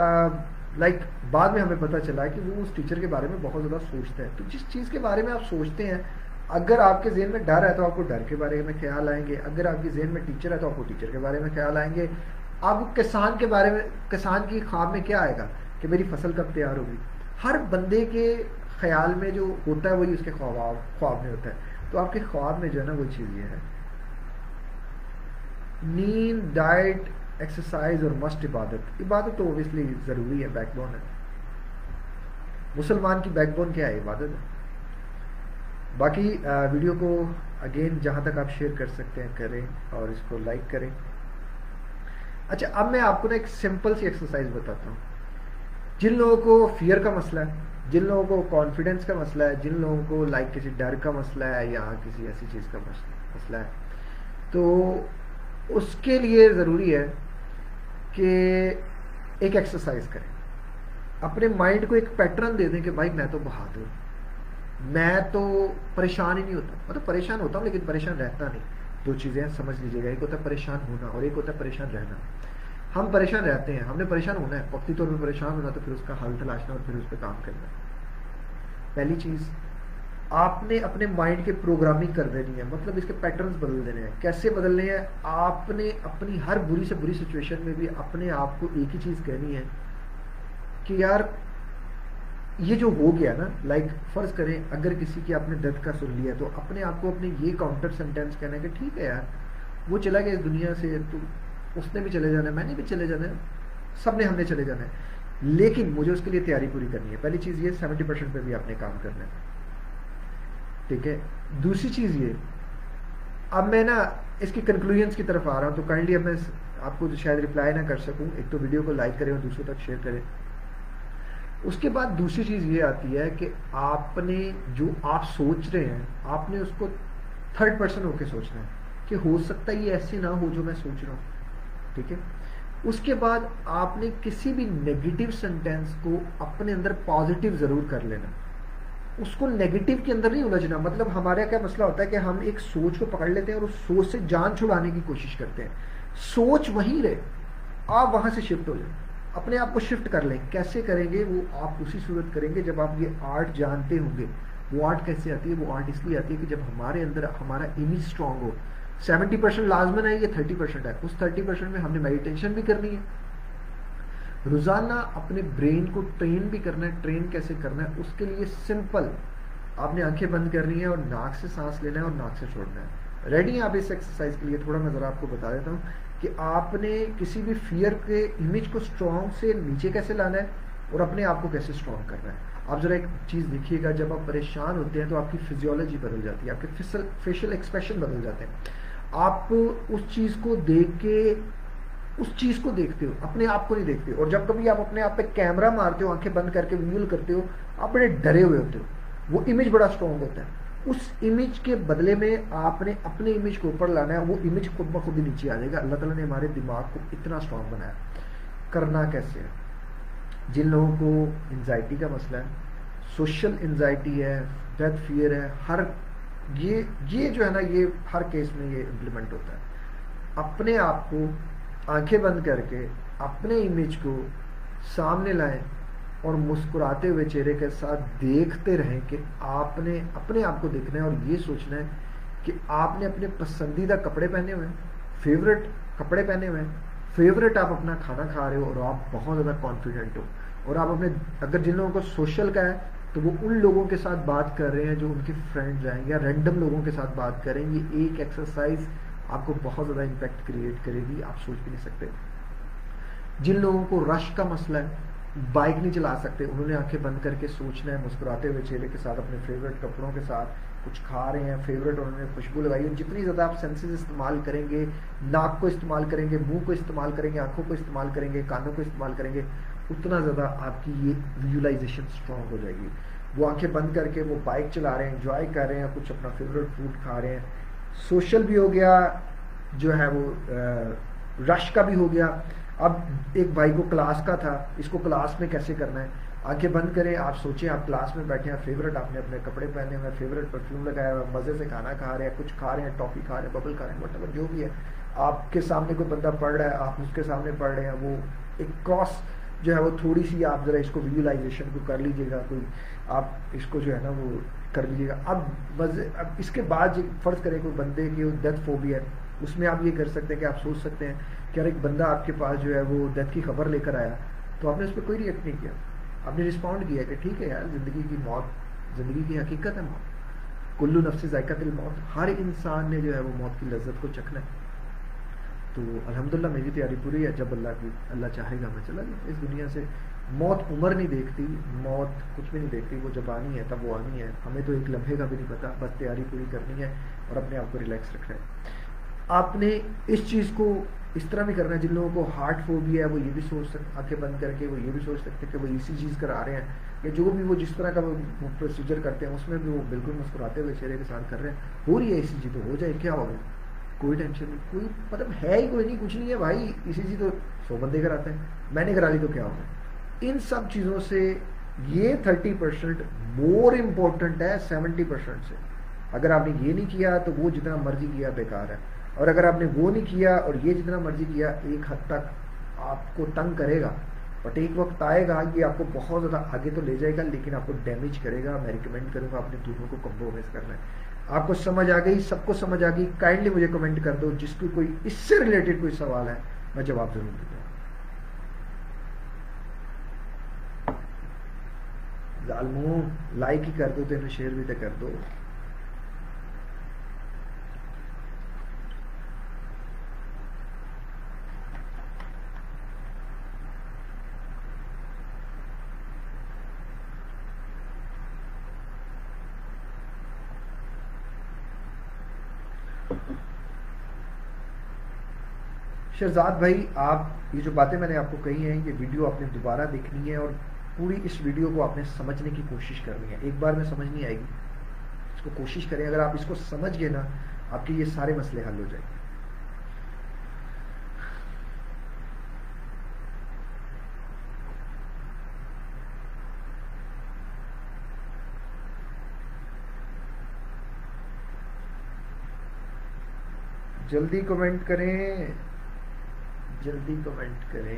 لائک بعد میں ہمیں پتہ چلا کہ وہ اس ٹیچر کے بارے میں بہت زیادہ سوچتا ہے۔ تو جس چیز کے بارے میں آپ سوچتے ہیں، اگر آپ کے ذہن میں ڈر ہے تو آپ کو ڈر کے بارے میں خیال آئیں گے۔ اگر آپ کے ذہن میں ٹیچر ہے تو آپ کو ٹیچر کے بارے میں خیال آئیں گے۔ اب کسان کے بارے میں کسان کی خواب میں کیا آئے گا؟ کہ میری فصل کب تیار ہوگی۔ ہر بندے کے خیال میں جو ہوتا ہے وہی اس کے خواب خواب میں ہوتا ہے۔ تو آپ کے خواب میں جو ہے نا وہ چیز یہ ہے۔ نیند، ڈائٹ، ایکسرسائز اور مسٹ عبادت۔ عبادت تو اوبیسلی ضروری ہے بیک بون ہے۔ مسلمان کی بیک بون کیا ہے؟ عبادت ہے۔ باقی ویڈیو کو اگین جہاں تک آپ شیئر کر سکتے ہیں، کریں اور اس کو لائک کریں۔ اچھا اب میں آپ کو نا ایک سمپل سی ایکسرسائز بتاتا ہوں۔ جن لوگوں کو فیئر کا مسئلہ ہے، جن لوگوں کو کانفیڈینس کا مسئلہ ہے، جن لوگوں کو لائک کسی ڈر کا مسئلہ ہے یا کسی ایسی چیز کا مسئلہ ہے۔ تو اس کے لیے ضروری ہے کہ ایک ایکسرسائز کریں۔ اپنے مائنڈ کو ایک پیٹرن دے دیں کہ بھائی میں تو بہادر میں تو پریشان ہی نہیں ہوتا۔ مطلب پریشان ہوتا ہوں لیکن پریشان رہتا نہیں۔ دو چیزیں سمجھ لیجیے گا، ایک ہوتا ہے پریشان ہونا اور ایک ہوتا ہے پریشان رہنا۔ ہم پریشان رہتے ہیں، ہم نے پریشان ہونا ہے۔ وقتی طور پہ پریشان ہونا تو پھر اس کا حل تلاشنا اور پھر اس پہ کام کرنا۔ پہلی چیز، آپ نے اپنے مائنڈ کے پروگرامنگ کر دینی ہے۔ مطلب اس کے پیٹرنز بدل دینے ہیں۔ کیسے بدلنے ہیں؟ آپ نے اپنی ہر بری سے بری سچویشن میں بھی اپنے آپ کو ایک ہی چیز کہنی ہے کہ یار، یہ جو ہو گیا نا لائک فرض کریں اگر کسی کی آپ نے درد کا سن لیا تو اپنے آپ کو اپنے یہ کاؤنٹر سینٹینس کہنا ہے کہ ٹھیک ہے یار، وہ چلا گیا اس دنیا سے تو اس نے بھی چلے جانا ہے، میں نے بھی چلے جانا ہے، سب نے ہم نے چلے جانا ہے۔ لیکن مجھے اس کے لیے تیاری پوری کرنی ہے۔ پہلی چیز یہ سیونٹی پرسینٹ پہ بھی آپ نے کام کرنا ہے۔ ٹھیک ہے؟ دوسری چیز یہ، اب میں نا اس کی کنکلوژ کی طرف آ رہا ہوں، تو کائنڈلی اب میں آپ کو شاید ریپلائی نہ کر سکوں۔ ایک تو ویڈیو کو لائک کریں اور دوسروں تک شیئر کریں۔ اس کے بعد دوسری چیز یہ آتی ہے کہ آپ نے جو آپ سوچ رہے ہیں، آپ نے اس کو تھرڈ پرسن ہو کے سوچنا ہے کہ ہو سکتا ہے یہ ایسے نہ ہو جو میں سوچ رہا ہوں۔ ٹھیک ہے؟ اس کے بعد آپ نے کسی بھی نیگیٹو سینٹینس کو اپنے اندر پازیٹیو ضرور کر لینا۔ اس کو نیگیٹو کے اندر نہیں الجھنا مطلب ہمارا کیا مسئلہ ہوتا ہے کہ ہم ایک سوچ کو پکڑ لیتے ہیں اور اس سوچ سے جان چھڑانے کی کوشش کرتے ہیں۔ سوچ وہیں رہے، آپ وہاں سے شفٹ ہو جائیں۔ اپنے آپ کو شفٹ کر لیں۔ کیسے کریں گے؟ وہ آپ اسی صورت کریں گے جب آپ یہ آرٹ جانتے ہوں گے۔ وہ آرٹ کیسے آتی ہے؟ وہ آرٹ اس لیے آتی ہے کہ جب ہمارے اندر ہمارا امیج اسٹرانگ ہو۔ سیونٹی پرسینٹ لازمن ہے یہ تھرٹی پرسینٹ ہے؟ اس تھرٹی پرسینٹ میں ہم نے میڈیٹیشن بھی کرنی ہے۔ روزانہ اپنے برین کو ٹرین بھی کرنا ہے، ٹرین کیسے کرنا ہے، اس کے لیے سمپل آپ نے آنکھیں بند کرنی ہے اور ناک سے سانس لینا ہے اور ناک سے چھوڑنا ہے۔ ریڈی ہیں آپ اس ایکسرسائز کے لیے، تھوڑا میں ذرا آپ کو بتا دیتا ہوں کہ آپ نے کسی بھی فیئر کے امیج کو اسٹرانگ سے نیچے کیسے لانا ہے اور اپنے آپ کو کیسے اسٹرانگ کرنا ہے۔ آپ ذرا ایک چیز دیکھیے گا، جب آپ پریشان ہوتے ہیں تو آپ کی فزیولوجی بدل جاتی ہے، آپ کے فیشل ایکسپریشن بدل جاتے ہیں۔ آپ اس چیز کو دیکھ کے، اس چیز کو دیکھتے ہو، اپنے آپ کو نہیں دیکھتے اور جب کبھی آپ اپنے آپ پہ کیمرہ مارتے ہو، آنکھیں بند کر کے ویول کرتے ہو، آپ بڑے ڈرے ہوئے ہوتے ہو۔ وہ امیج بڑا اسٹرانگ ہوتا ہے۔ اس امیج کے بدلے میں آپ نے اپنے امیج کو اوپر لانا ہے، وہ امیج خود بخود ہی نیچے آ جائے گا۔ اللہ تعالیٰ نے ہمارے دماغ کو اتنا اسٹرانگ بنایا۔ کرنا کیسے ہے؟ جن لوگوں کو انزائٹی کا مسئلہ ہے سوشل انزائٹی ہے ڈیتھ فیئر ہے، ہر یہ یہ جو ہے نا، یہ ہر کیس میں یہ امپلیمنٹ ہوتا ہے۔ اپنے آپ کو آنکھیں بند کر کے اپنے امیج کو سامنے لائیں اور مسکراتے ہوئے چہرے کے ساتھ دیکھتے رہیں کہ آپ نے اپنے آپ کو دیکھنا ہے اور یہ سوچنا ہے کہ آپ نے اپنے پسندیدہ کپڑے پہنے ہوئے ہیں فیوریٹ کپڑے پہنے ہوئے ہیں۔ فیوریٹ آپ اپنا کھانا کھا رہے ہو اور آپ بہت زیادہ کانفیڈنٹ ہو۔ اور آپ اپنے، اگر جن لوگوں کو سوشل کا ہے تو وہ ان لوگوں کے ساتھ بات کر رہے ہیں جو ان کے فرینڈز ہیں یا رینڈم لوگوں کے ساتھ بات کریں۔ یہ ایک ایکسرسائز آپ کو بہت زیادہ امپیکٹ کریٹ کرے گی، آپ سوچ بھی نہیں سکتے۔ جن لوگوں کو رش کا مسئلہ ہے بائک نہیں چلا سکتے، انہوں نے آنکھیں بند کر کے سوچنا ہے، مسکراتے ہوئے چہرے کے ساتھ، اپنے فیوریٹ کپڑوں کے ساتھ، کچھ کھا رہے ہیں فیوریٹ انہوں نے خوشبو لگائی ہے۔ جتنی زیادہ آپ سینسز استعمال کریں گے، ناک کو استعمال کریں گے، منہ کو استعمال کریں گے، آنکھوں کو استعمال کریں گے، کانوں کو استعمال کریں گے اتنا زیادہ آپ کی یہ ویژولائی اسٹرانگ ہو جائے گی۔ وہ آنکھیں بند کر کے وہ بائک چلا رہے ہیں انجوائے کر رہے ہیں، کچھ اپنا فیوریٹ فوڈ کھا رہے ہیں۔ سوشل بھی ہو گیا، جو ہے وہ رش کا بھی ہو گیا۔ اب ایک بھائی کو کلاس کا تھا، اس کو کلاس میں کیسے کرنا ہے؟ آنکھیں بند کریں، آپ سوچیں آپ کلاس میں بیٹھے ہیں فیوریٹ آپ نے اپنے کپڑے پہنے ہوئے فیوریٹ پرفیوم لگایا ہوا مزے سے کھانا کھا رہے ہیں، کچھ کھا رہے ہیں ٹافی کھا رہے ہیں ببل کھا رہے ہیں وٹ جو بھی ہے۔ آپ کے سامنے کوئی بندہ پڑھ رہا ہے، آپ اس کے سامنے پڑھ رہے ہیں، وہ ایک کراس جو ہے وہ تھوڑی سی آپ ذرا اس کو ویژولائزیشن کو کر لیجیے گا، کوئی آپ اس کو جو ہے نا وہ کر لیجیے گا۔ اب اب اس کے بعد فرض کریں کوئی بندے کی ڈیتھ فوبی ہے، اس میں آپ یہ کر سکتے ہیں کہ آپ سوچ سکتے ہیں کہ اگر ایک بندہ آپ کے پاس جو ہے وہ ڈیتھ کی خبر لے کر آیا، تو آپ نے اس پہ کوئی ریئیکٹ نہیں کیا۔ آپ نے رسپونڈ کیا کہ ٹھیک ہے یار، زندگی کی موت، زندگی کی حقیقت ہے موت۔ کلو نفس ذائقہ دل موت ہر انسان نے جو ہے وہ موت کی لذت کو چکھنا ہے۔ تو الحمدللہ میری تیاری پوری ہے، جب اللہ کی اللہ چاہے گا میں چلا جاؤں۔ اس دنیا سے موت عمر نہیں دیکھتی، موت کچھ بھی نہیں دیکھتی، وہ جب آنی ہے، تب وہ آنی ہے۔ ہمیں تو ایک لمحے کا بھی نہیں پتا، بس تیاری پوری کرنی ہے اور اپنے آپ کو ریلیکس رکھنا ہے۔ آپ نے اس چیز کو اس طرح بھی کرنا ہے، جن لوگوں کو ہارٹ فوبیا ہے، وہ یہ بھی سوچ سکتے آنکھیں بند کر کے، وہ یہ بھی سوچ سکتے کہ وہ اسی چیز کرا رہے ہیں۔ یا جو بھی وہ جس طرح کا وہ پروسیجر کرتے ہیں، اس میں بھی وہ بالکل مسکراتے ہوئے چہرے کے ساتھ کر رہے ہیں۔ ہو رہی ہے اسی چیز تو ہو جائے، کیا ہوگا کوئی ٹینشن نہیں، کوئی مطلب ہے ہی کوئی نہیں، کچھ نہیں ہے۔ بھائی، اسی چیز تو سو بندے کراتے ہیں۔ میں نے کرا لی تو کیا ہوگا؟ ان سب چیزوں سے یہ تھرٹی پرسینٹ مور امپورٹنٹ ہے سیونٹی پرسینٹ سے۔ اگر آپ نے یہ نہیں کیا تو وہ جتنا مرضی کیا، بیکار ہے۔ اور اگر آپ نے وہ نہیں کیا اور یہ جتنا مرضی کیا، ایک حد تک آپ کو تنگ کرے گا۔ بٹ ایک وقت آئے گا، یہ آپ کو بہت زیادہ آگے تو لے جائے گا، لیکن آپ کو ڈیمیج کرے گا۔ میں ریکمینڈ کروں گا اپنے دوسروں کو کمپرومائز کرنا ہے۔ آپ کو سمجھ آ گئی، سب کو سمجھ آ گئی کائنڈلی مجھے کمنٹ کر دو، جس کی کوئی، اس سے ریلیٹڈ کوئی سوال ہے، میں جواب ضرور دوں ہوں ظالموں لائک ہی کر دو تو شیئر بھی تو کر دو۔ شہزاد بھائی، آپ یہ جو باتیں میں نے آپ کو کہی ہیں، یہ ویڈیو آپ نے دوبارہ دیکھنی ہے اور پوری اس ویڈیو کو آپ نے سمجھنے کی کوشش کرنی ہے۔ ایک بار میں سمجھ نہیں آئے گی۔ اس کو کوشش کریں۔ اگر آپ اس کو سمجھ گئے نا، آپ کے یہ سارے مسئلے حل ہو جائیں گے۔ جلدی کمنٹ کریں۔ جلدی کمنٹ کریں۔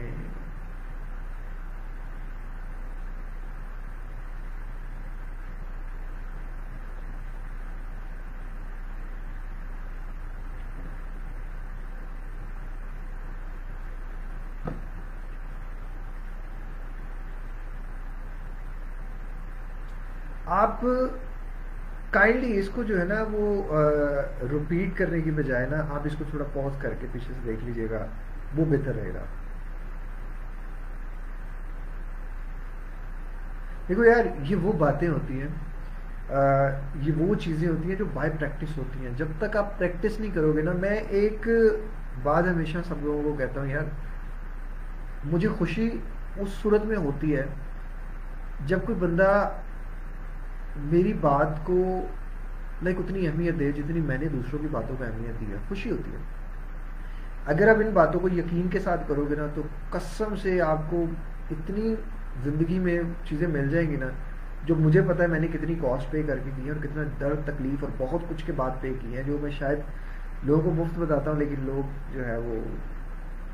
آپ کائنڈلی اس کو جو ہے نا وہ ریپیٹ کرنے کی بجائے نا آپ اس کو تھوڑا پوز کر کے پیچھے سے دیکھ لیجیے گا۔ وہ بہتر رہے گا۔ دیکھو یار، یہ وہ باتیں ہوتی ہیں یہ وہ چیزیں ہوتی ہیں جو بائی پریکٹس ہوتی ہیں۔ جب تک آپ پریکٹس نہیں کرو گے نا، میں ایک بات ہمیشہ سب لوگوں کو کہتا ہوں یار، مجھے خوشی اس صورت میں ہوتی ہے جب کوئی بندہ میری بات کو لائک اتنی اہمیت دے جتنی میں نے دوسروں کی باتوں کو اہمیت دی ہے۔ خوشی ہوتی ہے۔ اگر آپ ان باتوں کو یقین کے ساتھ کرو گے نا، تو قسم سے آپ کو اتنی زندگی میں چیزیں مل جائیں گی نا، جو مجھے پتا ہے میں نے کتنی کاسٹ پے کر کے کی ہے اور کتنا درد، تکلیف اور بہت کچھ کے بعد پے کی ہے جو میں شاید لوگوں کو مفت بتاتا ہوں، لیکن لوگ جو ہے وہ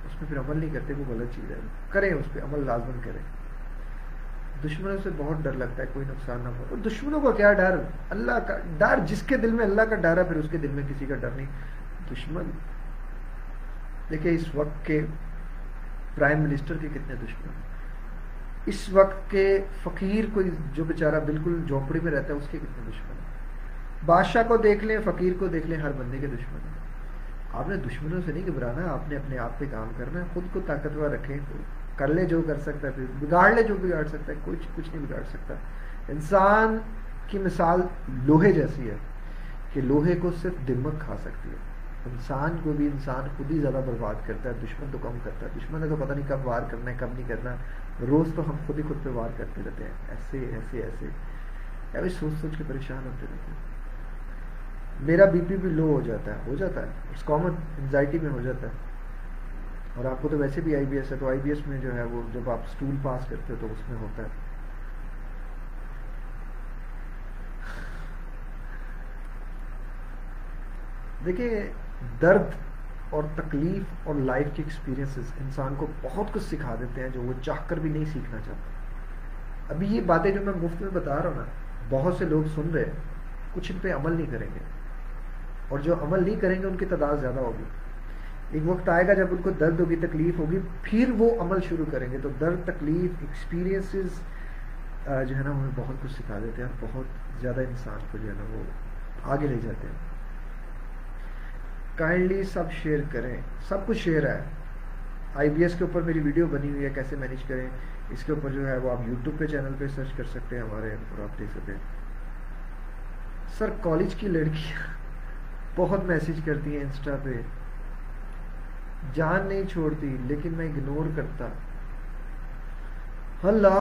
اس پہ پھر عمل نہیں کرتے، وہ غلط چیز ہے۔ کریں اس پہ، عمل لازمن کریں۔ دشمنوں سے بہت ڈر لگتا ہے، کوئی نقصان نہ ہو۔ اور دشمنوں کا کیا ڈر؟ اللہ کا ڈر، جس کے دل میں اللہ کا ڈر ہے، پھر اس کے دل میں کسی کا ڈر نہیں۔ دشمن دیکھیں، اس وقت کے پرائم منسٹر کے کتنے دشمن اس وقت کے فقیر کوئی، جو بیچارہ بالکل جھونپڑی میں رہتا ہے، اس کے کتنے دشمن ہیں؟ بادشاہ کو دیکھ لیں، فقیر کو دیکھ لیں، ہر بندے کے دشمن ہیں۔ آپ نے دشمنوں سے نہیں گھبرانا، آپ نے اپنے آپ پہ کام کرنا ہے، خود کو طاقتور رکھیں، کر لے جو کر سکتا ہے پھر بگاڑ لے جو بگاڑ سکتا ہے کچھ کچھ نہیں بگاڑ سکتا۔ انسان کی مثال لوہے جیسی ہے کہ لوہے کو صرف دمک کھا سکتی ہے۔ انسان کو بھی انسان خود ہی زیادہ برباد کرتا ہے، دشمن تو کم کرتا ہے۔ دشمن نے تو پتہ نہیں کب وار کرنا ہے، کب نہیں کرنا، روز تو ہم خود ہی خود پہ وار کرتے رہتے ہیں۔ ایسے ایسے ایسے۔ ابھی سوچ سوچ کے پریشان ہوتے رہتے ہیں۔ میرا بی پی بھی لو ہو جاتا ہے، ہو جاتا ہے۔ اس کامن انزائٹی میں ہو جاتا ہے۔ اور آپ کو تو ویسے بھی آئی بی ایس ہے، تو آئی بی ایس میں جو ہے وہ جب آپ اسٹول پاس کرتے ہو تو اس میں ہوتا ہے۔ دیکھیے درد اور تکلیف اور لائف کی ایکسپیرینس انسان کو بہت کچھ سکھا دیتے ہیں جو وہ چاہ کر بھی نہیں سیکھنا چاہتا۔ ابھی یہ باتیں جو میں مفت میں بتا رہا ہوں نا، بہت سے لوگ سن رہے کچھ ان پہ عمل نہیں کریں گے۔ اور جو عمل نہیں کریں گے، ان کی تعداد زیادہ ہوگی۔ ایک وقت آئے گا جب ان کو درد ہوگی، تکلیف ہوگی، پھر وہ عمل شروع کریں گے۔ تو درد، تکلیف ایکسپیرینسز جو ہے نا ہمیں بہت کچھ سکھا دیتے ہیں اور بہت زیادہ انسان کو جو ہے نا، وہ آگے لے جاتے ہیں۔ کائنڈلی سب شیئر کریں۔ سب کچھ شیئر ہے۔ آئی بی ایس کے اوپر میری ویڈیو بنی ہوئی ہے، کیسے مینیج کریں۔ اس کے اوپر جو ہے وہ آپ یوٹیوب پہ چینل پہ سرچ کر سکتے ہیں، ہمارے اور آپ دیکھ سکتے ہیں۔ سر کالج کی لڑکیاں بہت میسج کرتی ہیں انسٹا پہ۔ جان نہیں چھوڑتی، لیکن میں اگنور کرتا۔ اللہ